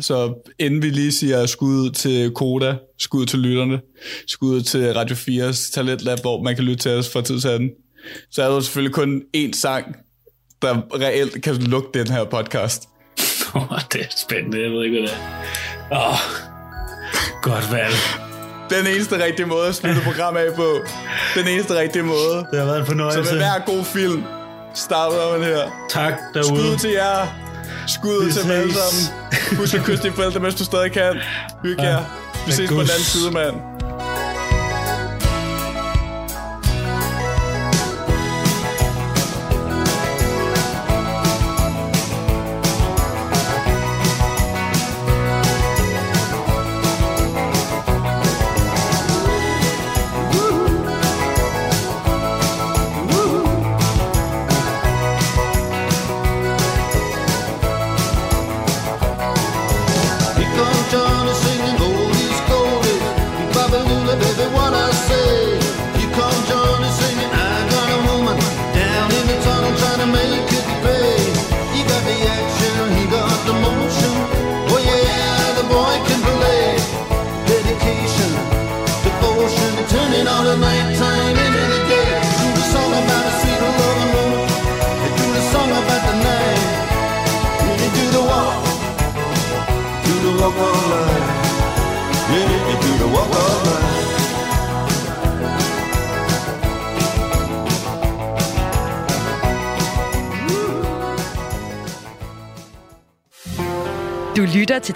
Så inden vi lige siger skud til Koda, skud til lytterne, skud til Radio 4's Talentlab, hvor man kan lytte til os fra tid til anden, så er der selvfølgelig kun én sang, der reelt kan lukke den her podcast. Det er spændende. Jeg ved ikke, hvad det er. Åh, oh, godt valg. Den eneste rigtige måde at slutte program af på. Den eneste rigtige måde. Det har været en fornøjelse. Så med hver god film starter man her. Tak derude. Skud til jer. Skud Vi til dem alle sammen. Husk at kysse dine forældre, mens du stadig kan. Hygge Ja. jer. Vi ses på den anden side, mand.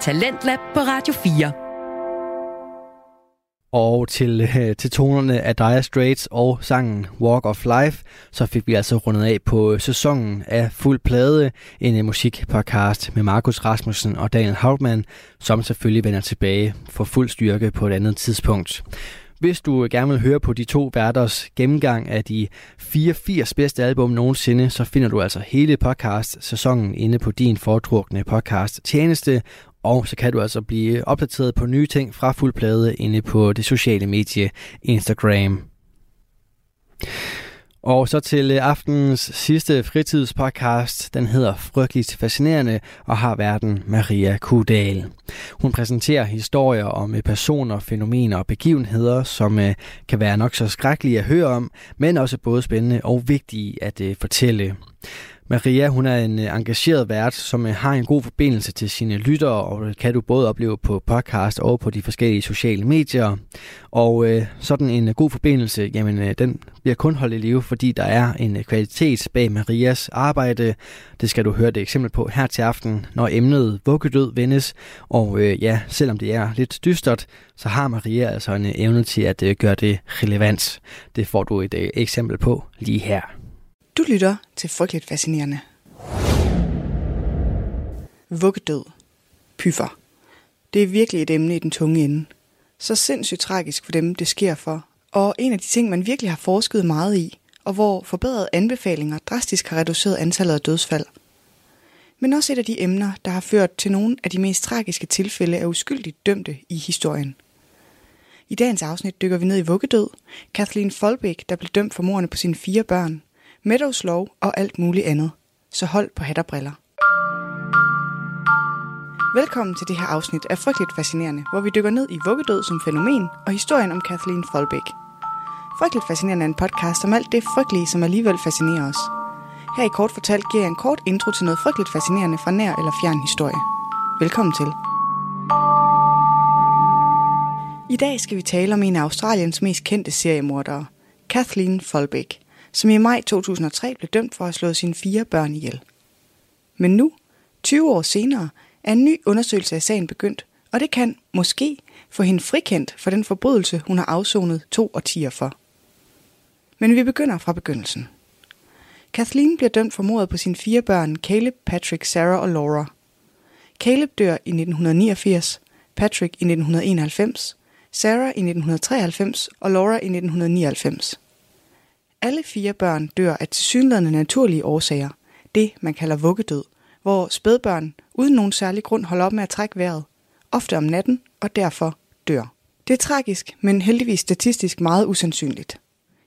Talentlab på Radio 4. Og til, øh, til tonerne af Dire Straits og sangen Walk of Life, så fik vi altså rundet af på sæsonen af Fuld Plade, en øh, musikpodcast med Markus Rasmussen og Daniel Hauptmann, som selvfølgelig vender tilbage for fuld styrke på et andet tidspunkt. Hvis du øh, gerne vil høre på de to værters gennemgang af de 84 bedste album nogensinde, så finder du altså hele podcast-sæsonen inde på din foretrukne podcast-tjeneste, og så kan du altså blive opdateret på nye ting fra fuld plade inde på det sociale medie Instagram. Og så til øh, aftenens sidste fritidspodcast. Den hedder Frygteligt Fascinerende og har verden Maria Kudal. Hun præsenterer historier om øh, personer, fænomener og begivenheder, som øh, kan være nok så skrækkelige at høre om, men også både spændende og vigtige at fortælle. Maria, hun er en øh, engageret vært, som øh, har en god forbindelse til sine lyttere, og det kan du både opleve på podcast og på de forskellige sociale medier. Og øh, sådan en øh, god forbindelse, jamen øh, den bliver kun holdt i live, fordi der er en kvalitet bag Marias arbejde. Det skal du høre et eksempel på her til aften, når emnet vuggedød vendes. Og øh, ja, selvom det er lidt dystert, så har Maria altså en evne til at øh, gøre det relevant. Det får du et øh, eksempel på lige her. Du lytter til Frygteligt Fascinerende. Vuggedød. Pyffer. Det er virkelig et emne i den tunge ende. Så sindssygt tragisk for dem, det sker for. Og en af de ting, man virkelig har forsket meget i, og hvor forbedrede anbefalinger drastisk har reduceret antallet af dødsfald. Men også et af de emner, der har ført til nogle af de mest tragiske tilfælde af uskyldigt dømte i historien. I dagens afsnit dykker vi ned i vuggedød, Kathleen Folbæk, der blev dømt for mordene på sine fire børn, Meadows lov og alt muligt andet. Så hold på hat og briller. Velkommen til det her afsnit af Frygteligt Fascinerende, hvor vi dykker ned i vuggedød som fænomen og historien om Kathleen Folbæk. Frygteligt Fascinerende er en podcast om alt det frygtelige, som alligevel fascinerer os. Her i Kort Fortalt giver jeg en kort intro til noget frygteligt fascinerende fra nær eller fjern historie. Velkommen til. I dag skal vi tale om en af Australiens mest kendte seriemordere, Kathleen Folbæk, som i maj 2003 blev dømt for at have slået sine fire børn ihjel. Men nu, 20 år senere, er en ny undersøgelse af sagen begyndt, og det kan, måske, få hende frikendt for den forbrydelse, hun har afsonet to årtier for. Men vi begynder fra begyndelsen. Kathleen bliver dømt for mordet på sine fire børn, Caleb, Patrick, Sarah og Laura. Caleb dør i 1989, Patrick i 1991, Sarah i 1993 og Laura i 1999. Alle fire børn dør af tilsyneladende naturlige årsager, det man kalder vuggedød, hvor spædbørn uden nogen særlig grund holder op med at trække vejret, ofte om natten og derfor dør. Det er tragisk, men heldigvis statistisk meget usandsynligt.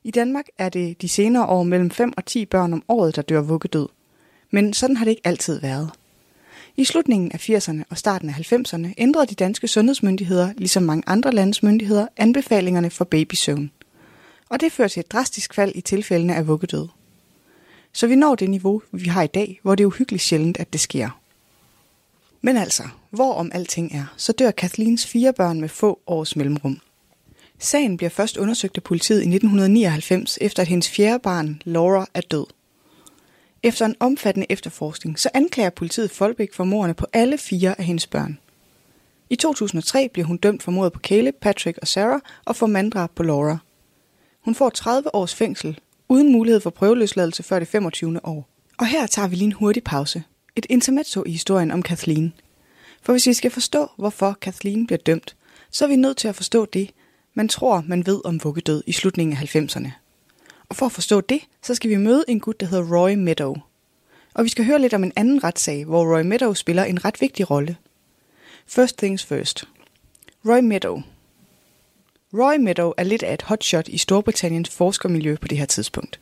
I Danmark er det de senere år mellem 5 og 10 børn om året, der dør vuggedød. Men sådan har det ikke altid været. I slutningen af 80'erne og starten af 90'erne ændrede de danske sundhedsmyndigheder, ligesom mange andre landes myndigheder, anbefalingerne for babysøvn. Og det fører til et drastisk fald i tilfældene af vuggedød. Så vi når det niveau, vi har i dag, hvor det er uhyggeligt sjældent, at det sker. Men altså, hvor om alting er, så dør Kathleens fire børn med få års mellemrum. Sagen bliver først undersøgt af politiet i 1999, efter at hendes fjerde barn, Laura, er død. Efter en omfattende efterforskning, så anklager politiet Folbæk for mordene på alle fire af hendes børn. I 2003 bliver hun dømt for mordet på Caleb, Patrick og Sarah og for manddrab på Laura. Hun får 30 års fængsel, uden mulighed for prøveløsladelse før det 25. år. Og her tager vi lige en hurtig pause. Et intermezzo i historien om Kathleen. For hvis vi skal forstå, hvorfor Kathleen bliver dømt, så er vi nødt til at forstå det, man tror, man ved om vuggedød i slutningen af 90'erne. Og for at forstå det, så skal vi møde en gut, der hedder Roy Meadow. Og vi skal høre lidt om en anden retssag, hvor Roy Meadow spiller en ret vigtig rolle. First things first. Roy Meadow. Roy Meadow er lidt af et hotshot i Storbritanniens forskermiljø på det her tidspunkt.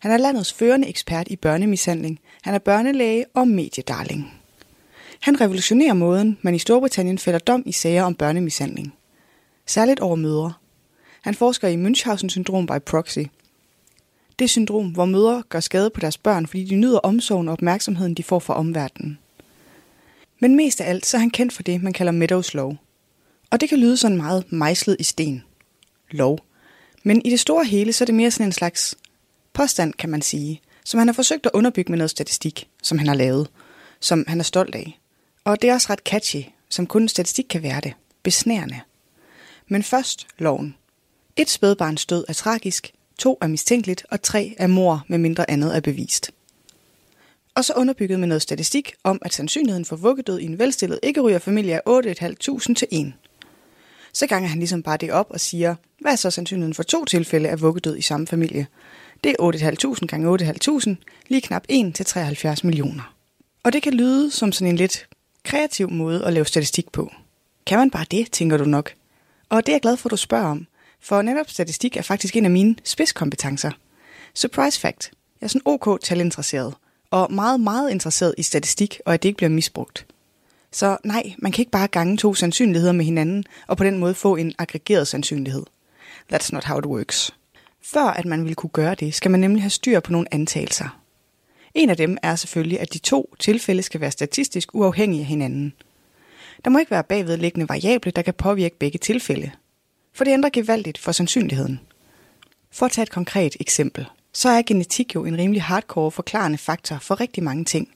Han er landets førende ekspert i børnemishandling, han er børnelæge og mediedarling. Han revolutionerer måden, man i Storbritannien fælder dom i sager om børnemishandling. Særligt over mødre. Han forsker i Münchhausen-syndrom by proxy. Det syndrom, hvor mødre gør skade på deres børn, fordi de nyder omsorgen og opmærksomheden, de får fra omverdenen. Men mest af alt, så er han kendt for det, man kalder Meadows lov. Og det kan lyde sådan meget mejslet i sten. Lov. Men i det store hele, så er det mere sådan en slags påstand, kan man sige, som han har forsøgt at underbygge med noget statistik, som han har lavet, som han er stolt af. Og det er også ret catchy, som kun statistik kan være det. Besnærende. Men først loven. Et spædbarns død er tragisk, to er mistænkeligt, og tre er mor, med mindre andet er bevist. Og så underbygget med noget statistik om, at sandsynligheden for vuggedød i en velstillet ikke-rygerfamilie er 8.500 til 1. Så ganger han ligesom bare det op og siger, hvad er så sandsynligheden for to tilfælde af vuggedød i samme familie? Det er 8.500 gange 8.500, lige knap 1 til 73 millioner. Og det kan lyde som sådan en lidt kreativ måde at lave statistik på. Kan man bare det, tænker du nok. Og det er jeg glad for, at du spørger om, for netop statistik er faktisk en af mine spidskompetencer. Surprise fact. Jeg er sådan ok talinteresseret, og meget, meget interesseret i statistik, og at det ikke bliver misbrugt. Så nej, man kan ikke bare gange to sandsynligheder med hinanden, og på den måde få en aggregeret sandsynlighed. That's not how it works. Før at man vil kunne gøre det, skal man nemlig have styr på nogle antagelser. En af dem er selvfølgelig, at de to tilfælde skal være statistisk uafhængige af hinanden. Der må ikke være bagvedliggende variable, der kan påvirke begge tilfælde. For det ændrer gevaldigt for sandsynligheden. For at tage et konkret eksempel, så er genetik jo en rimelig hardcore forklarende faktor for rigtig mange ting.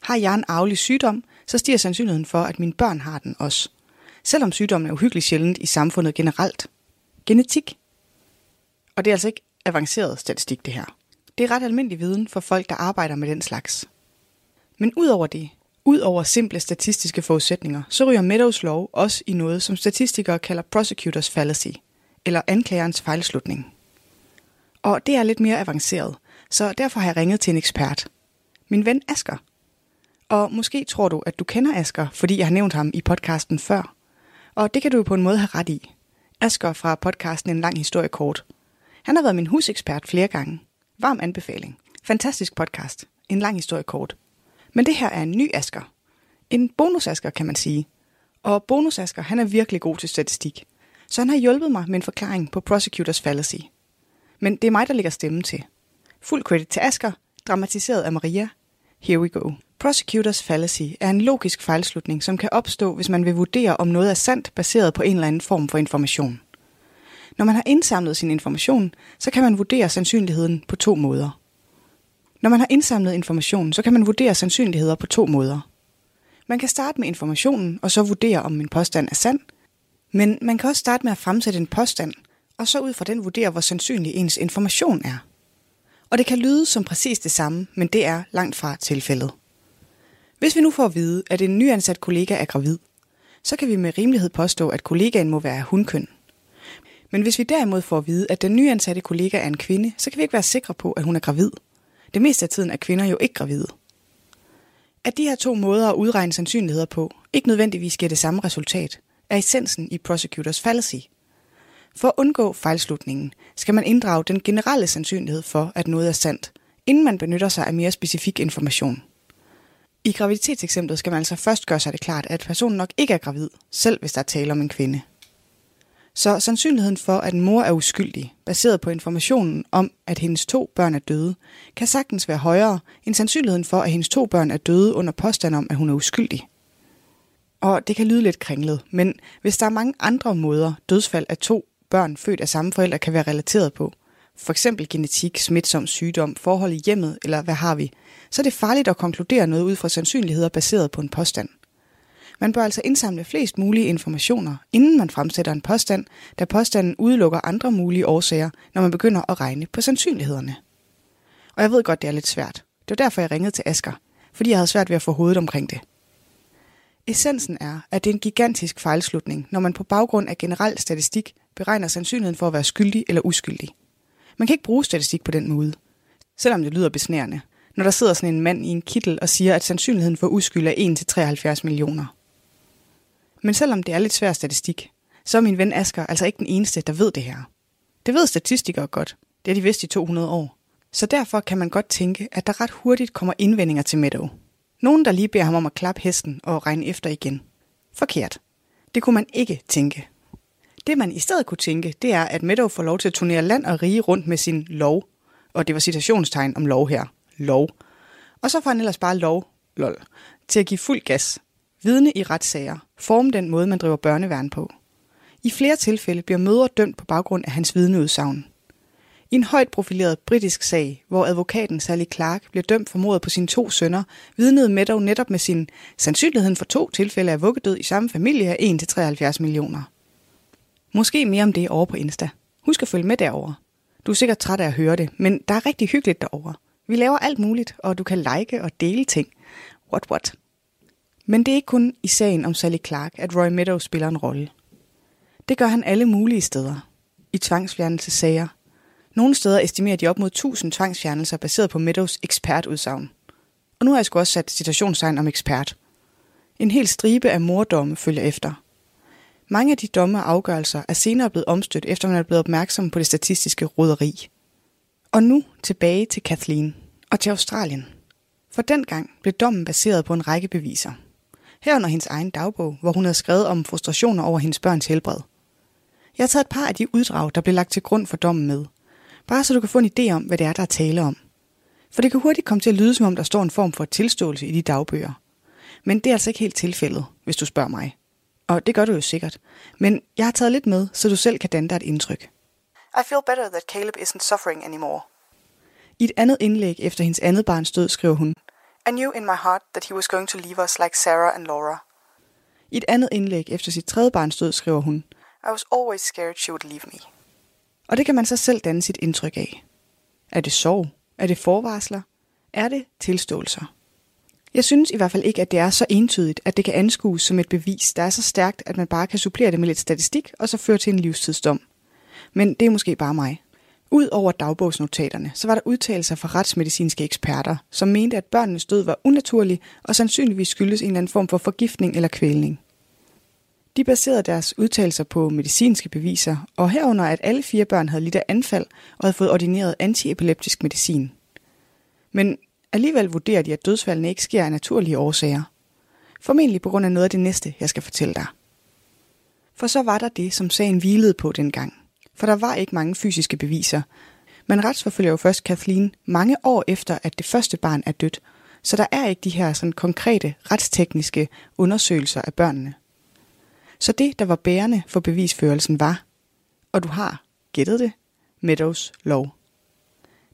Har jeg en arvelig sygdom, så stiger sandsynligheden for, at mine børn har den også. Selvom sygdommen er uhyggeligt sjældent i samfundet generelt. Genetik. Og det er altså ikke avanceret statistik, det her. Det er ret almindelig viden for folk, der arbejder med den slags. Men udover det, ud over simple statistiske forudsætninger, så ryger Meadows lov også i noget, som statistikere kalder prosecutors fallacy, eller anklagerens fejlslutning. Og det er lidt mere avanceret, så derfor har jeg ringet til en ekspert. Min ven Asker. Og måske tror du, at du kender Asker, fordi jeg har nævnt ham i podcasten før. Og det kan du jo på en måde have ret i. Asker fra podcasten En lang historie kort. Han har været min husekspert flere gange. Varm anbefaling. Fantastisk podcast. En lang historie kort. Men det her er en ny Asker. En bonusasker, kan man sige. Og bonusasker, han er virkelig god til statistik. Så han har hjulpet mig med en forklaring på Prosecutors Fallacy. Men det er mig, der lægger stemmen til. Fuld credit til Asker, dramatiseret af Maria. Here we go. Prosecutors fallacy er en logisk fejlslutning, som kan opstå, hvis man vil vurdere, om noget er sandt baseret på en eller anden form for information. Når man har indsamlet sin information, så kan man vurdere sandsynligheden på to måder. Når man har indsamlet information, så kan man vurdere sandsynligheder på to måder. Man kan starte med informationen og så vurdere, om en påstand er sand, men man kan også starte med at fremsætte en påstand, og så ud fra den vurdere, hvor sandsynlig ens information er. Og det kan lyde som præcis det samme, men det er langt fra tilfældet. Hvis vi nu får at vide, at en nyansat kollega er gravid, så kan vi med rimelighed påstå, at kollegaen må være hundkøn. Men hvis vi derimod får at vide, at den nyansatte kollega er en kvinde, så kan vi ikke være sikre på, at hun er gravid. Det meste af tiden er kvinder jo ikke gravide. At de her to måder at udregne sandsynligheder på ikke nødvendigvis giver det samme resultat, er essensen i prosecutors fallacy. For at undgå fejlslutningen skal man inddrage den generelle sandsynlighed for, at noget er sandt, inden man benytter sig af mere specifik information. I graviditetseksemplet skal man altså først gøre sig det klart, at personen nok ikke er gravid, selv hvis der er tale om en kvinde. Så sandsynligheden for, at en mor er uskyldig, baseret på informationen om, at hendes to børn er døde, kan sagtens være højere end sandsynligheden for, at hendes to børn er døde under påstand om, at hun er uskyldig. Og det kan lyde lidt kringlet, men hvis der er mange andre måder, dødsfald af to børn født af samme forældre kan være relateret på, for eksempel genetik, smitsom sygdom, forhold i hjemmet eller hvad har vi, så er det farligt at konkludere noget ud fra sandsynligheder baseret på en påstand. Man bør altså indsamle flest mulige informationer, inden man fremsætter en påstand, da påstanden udelukker andre mulige årsager, når man begynder at regne på sandsynlighederne. Og jeg ved godt, det er lidt svært. Det var derfor, jeg ringede til Asker, fordi jeg havde svært ved at få hovedet omkring det. Essensen er, at det er en gigantisk fejlslutning, når man på baggrund af generel statistik beregner sandsynligheden for at være skyldig eller uskyldig. Man kan ikke bruge statistik på den måde, selvom det lyder besnærende, når der sidder sådan en mand i en kittel og siger, at sandsynligheden for uskyld er 1 til 73 millioner. Men selvom det er lidt svær statistik, så er min ven Asker altså ikke den eneste, der ved det her. Det ved statistikere godt. Det har de vidst i 200 år. Så derfor kan man godt tænke, at der ret hurtigt kommer indvendinger til Meadow. Nogen, der lige beder ham om at klappe hesten og regne efter igen. Forkert. Det kunne man ikke tænke. Det man i stedet kunne tænke, det er, at Meadow får lov til at turnere land og rige rundt med sin lov. Og det var citationstegn om lov her. Lov. Og så får han ellers bare lov, lol, til at give fuld gas. Vidne i retssager. Forme den måde, man driver børneværn på. I flere tilfælde bliver mødre dømt på baggrund af hans vidneudsagn. I en højt profileret britisk sag, hvor advokaten Sally Clark bliver dømt for mordet på sine to sønner, vidnede Meadow netop med sin sandsynligheden for to tilfælde af vuggedød i samme familie af 1-73 millioner. Måske mere om det over på Insta. Husk at følge med derover. Du er sikkert træt af at høre det, men der er rigtig hyggeligt derover. Vi laver alt muligt, og du kan like og dele ting. What what? Men det er ikke kun i sagen om Sally Clark, at Roy Meadow spiller en rolle. Det gør han alle mulige steder. I tvangsfjernelsesager. Nogle steder estimerer de op mod 1000 tvangsfjernelser baseret på Meadows ekspertudsagn. Og nu har jeg sgu også sat citationstegn om ekspert. En hel stribe af mordomme følger efter. Mange af de domme og afgørelser er senere blevet omstødt, efter man er blevet opmærksom på det statistiske roderi. Og nu tilbage til Kathleen og til Australien. For dengang blev dommen baseret på en række beviser. Herunder hendes egen dagbog, hvor hun havde skrevet om frustrationer over hendes børns helbred. Jeg har taget et par af de uddrag, der blev lagt til grund for dommen med. Bare så du kan få en idé om, hvad det er, der er tale om. For det kan hurtigt komme til at lyde, som om der står en form for tilståelse i de dagbøger. Men det er altså ikke helt tilfældet, hvis du spørger mig. Og det gør du jo sikkert. Men jeg har taget lidt med, så du selv kan danne dig et indtryk. I feel better that Caleb isn't suffering anymore. I et andet indlæg efter hendes andet barns død skriver hun, I knew in my heart that he was going to leave us like Sarah and Laura. I et andet indlæg efter sit tredje barns død skriver hun, I was always scared she would leave me. Og det kan man så selv danne sit indtryk af. Er det sorg? Er det forvarsler? Er det tilståelser? Jeg synes i hvert fald ikke, at det er så entydigt, at det kan anskues som et bevis, der er så stærkt, at man bare kan supplere det med lidt statistik, og så føre til en livstidsdom. Men det er måske bare mig. Udover dagbogsnotaterne, så var der udtalelser fra retsmedicinske eksperter, som mente, at børnenes død var unaturlig og sandsynligvis skyldes en eller anden form for forgiftning eller kvælning. De baserede deres udtalelser på medicinske beviser, og herunder at alle fire børn havde lidt af anfald og havde fået ordineret antiepileptisk medicin. Men alligevel vurderer de, at dødsfaldene ikke sker af naturlige årsager. Formentlig på grund af noget af det næste, jeg skal fortælle dig. For så var der det, som sagen hvilede på dengang. For der var ikke mange fysiske beviser. Man retsforfølger jo først Kathleen mange år efter, at det første barn er dødt, så der er ikke de her sådan konkrete retstekniske undersøgelser af børnene. Så det, der var bærende for bevisførelsen var, og du har gættet det, Meadows lov.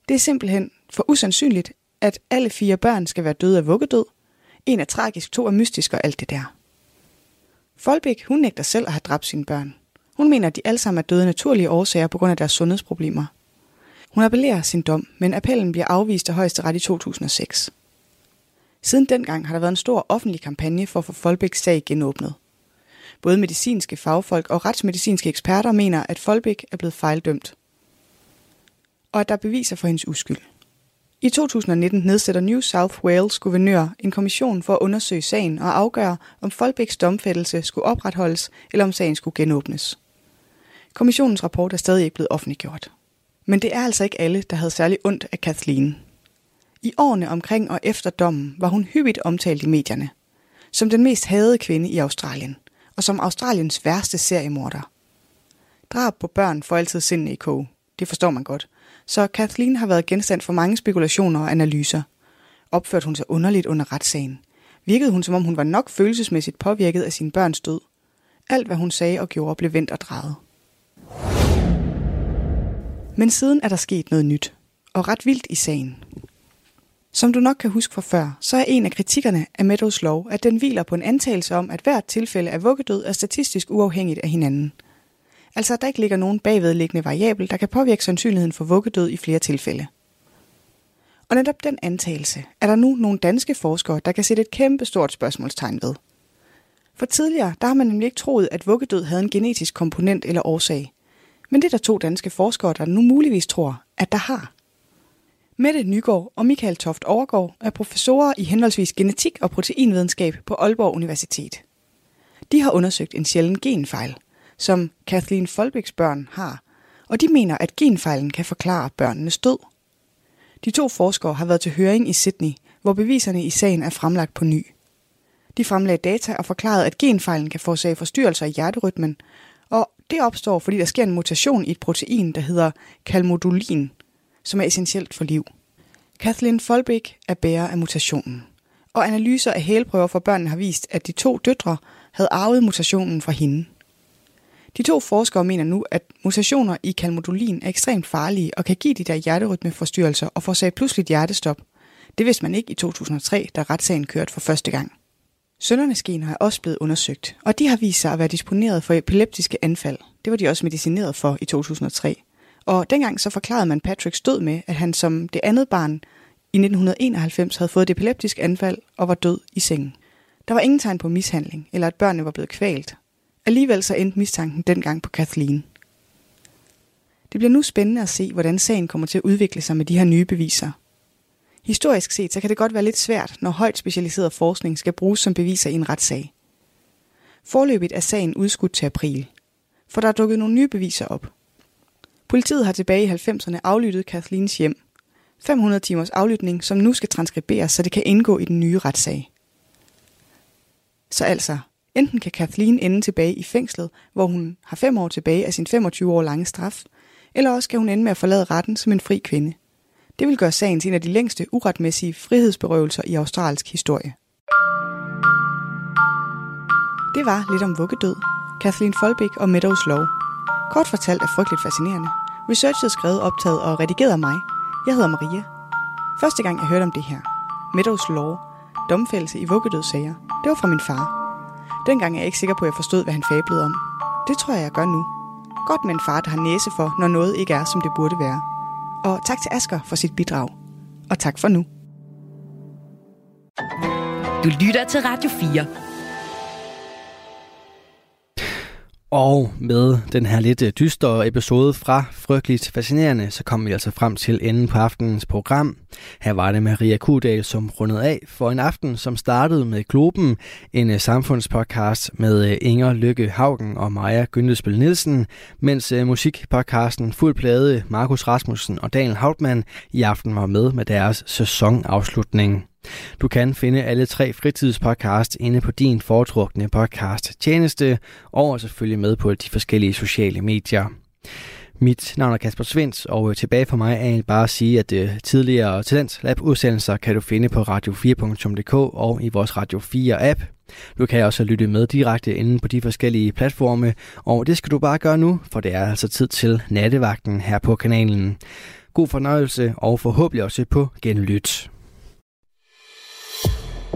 Det er simpelthen for usandsynligt, at alle fire børn skal være døde af vuggedød. En er tragisk, to er mystisk og alt det der. Folbæk, hun nægter selv at have dræbt sine børn. Hun mener, at de alle sammen er døde af naturlige årsager på grund af deres sundhedsproblemer. Hun appellerer sin dom, men appellen bliver afvist af højesteret i 2006. Siden dengang har der været en stor offentlig kampagne for at få Folbæks sag genåbnet. Både medicinske fagfolk og retsmedicinske eksperter mener, at Folbæk er blevet fejldømt. Og at der er beviser for hendes uskyld. I 2019 nedsætter New South Wales guvernør en kommission for at undersøge sagen og afgøre, om Folbæks domfældelse skulle opretholdes, eller om sagen skulle genåbnes. Kommissionens rapport er stadig ikke blevet offentliggjort. Men det er altså ikke alle, der havde særlig ondt af Kathleen. I årene omkring og efter dommen var hun hyppigt omtalt i medierne. Som den mest hadede kvinde i Australien, og som Australiens værste seriemorder. Drab på børn får altid sindene i kog. Det forstår man godt. Så Kathleen har været genstand for mange spekulationer og analyser. Opførte hun sig underligt under retssagen? Virkede hun, som om hun var nok følelsesmæssigt påvirket af sin børns død? Alt, hvad hun sagde og gjorde, blev vendt og drejet. Men siden er der sket noget nyt, og ret vildt i sagen. Som du nok kan huske fra før, så er en af kritikkerne af Meadows lov, at den hviler på en antagelse om, at hvert tilfælde af vuggedød er statistisk uafhængigt af hinanden. Altså at der ikke ligger nogen bagvedliggende variabel, der kan påvirke sandsynligheden for vuggedød i flere tilfælde. Og netop den antagelse er der nu nogle danske forskere, der kan sætte et kæmpe stort spørgsmålstegn ved. For tidligere, der har man nemlig ikke troet, at vuggedød havde en genetisk komponent eller årsag. Men det er der to danske forskere, der nu muligvis tror, at der har. Mette Nygaard og Michael Toft Overgaard er professorer i henholdsvis genetik og proteinvidenskab på Aalborg Universitet. De har undersøgt en sjælden genfejl, som Kathleen Folbæks børn har, og de mener, at genfejlen kan forklare børnenes død. De to forskere har været til høring i Sydney, hvor beviserne i sagen er fremlagt på ny. De fremlagde data og forklarede, at genfejlen kan forårsage forstyrrelser i hjerterytmen, det opstår, fordi der sker en mutation i et protein, der hedder kalmodulin, som er essentielt for liv. Kathleen Folbæk er bærer af mutationen, og analyser af hælprøver for børnene har vist, at de to døtre havde arvet mutationen fra hende. De to forskere mener nu, at mutationer i kalmodulin er ekstremt farlige og kan give de der hjerterytmeforstyrrelser og forårsage pludseligt hjertestop. Det vidste man ikke i 2003, da retssagen kørte for første gang. Søndernes gener er også blevet undersøgt, og de har vist sig at være disponeret for epileptiske anfald. Det var de også medicineret for i 2003. Og dengang så forklarede man Patricks død med, at han som det andet barn i 1991 havde fået et epileptisk anfald og var død i sengen. Der var ingen tegn på mishandling, eller at børnene var blevet kvalt. Alligevel så endte mistanken dengang på Kathleen. Det bliver nu spændende at se, hvordan sagen kommer til at udvikle sig med de her nye beviser. Historisk set så kan det godt være lidt svært, når højt specialiseret forskning skal bruges som beviser i en retssag. Forløbigt er sagen udskudt til april, for der er dukket nogle nye beviser op. Politiet har tilbage i 90'erne aflyttet Kathleens hjem. 500 timers aflytning, som nu skal transkriberes, så det kan indgå i den nye retssag. Så altså, enten kan Kathleen ende tilbage i fængslet, hvor hun har fem år tilbage af sin 25 år lange straf, eller også kan hun ende med at forlade retten som en fri kvinde. Det vil gøre sagen til en af de længste uretmæssige frihedsberøvelser i australsk historie. Det var lidt om vuggedød, Kathleen Folbæk og Meadows Law. Kort fortalt er frygteligt fascinerende. Researchet er skrevet, optaget og redigeret af mig. Jeg hedder Maria. Første gang jeg hørte om det her, Meadows Law, domfældelse i vuggedødssager, det var fra min far. Dengang er jeg ikke sikker på, at jeg forstod, hvad han fablede om. Det tror jeg, jeg gør nu. Godt med en far, der har næse for, når noget ikke er, som det burde være. Og tak til Asker for sit bidrag. Og tak for nu. Du lytter til Radio 4. Og med den her lidt dystere dystre episode fra Frygteligt Fascinerende, så kom vi altså frem til enden på aftenens program. Her var det Maria Kudal, som rundede af for en aften, som startede med Globen, en øh, samfundspodcast med øh, Inger Lykke Haugen og Maja Gyndesbøl Nielsen, mens musikpodcasten Fuld Plade, Markus Rasmussen og Daniel Hautmann i aften var med med deres sæsonafslutning. Du kan finde alle tre fritidspodcasts inde på din foretrukne podcast tjeneste, og selvfølgelig med på de forskellige sociale medier. Mit navn er Kasper Svens, og tilbage for mig er egentlig bare at sige, at øh, tidligere Talent Lab udsendelser kan du finde på radio4.dk og i vores Radio 4 app. Du kan også lytte med direkte inde på de forskellige platforme, og det skal du bare gøre nu, for det er altså tid til nattevagten her på kanalen. God fornøjelse og forhåbentlig også på genlyt.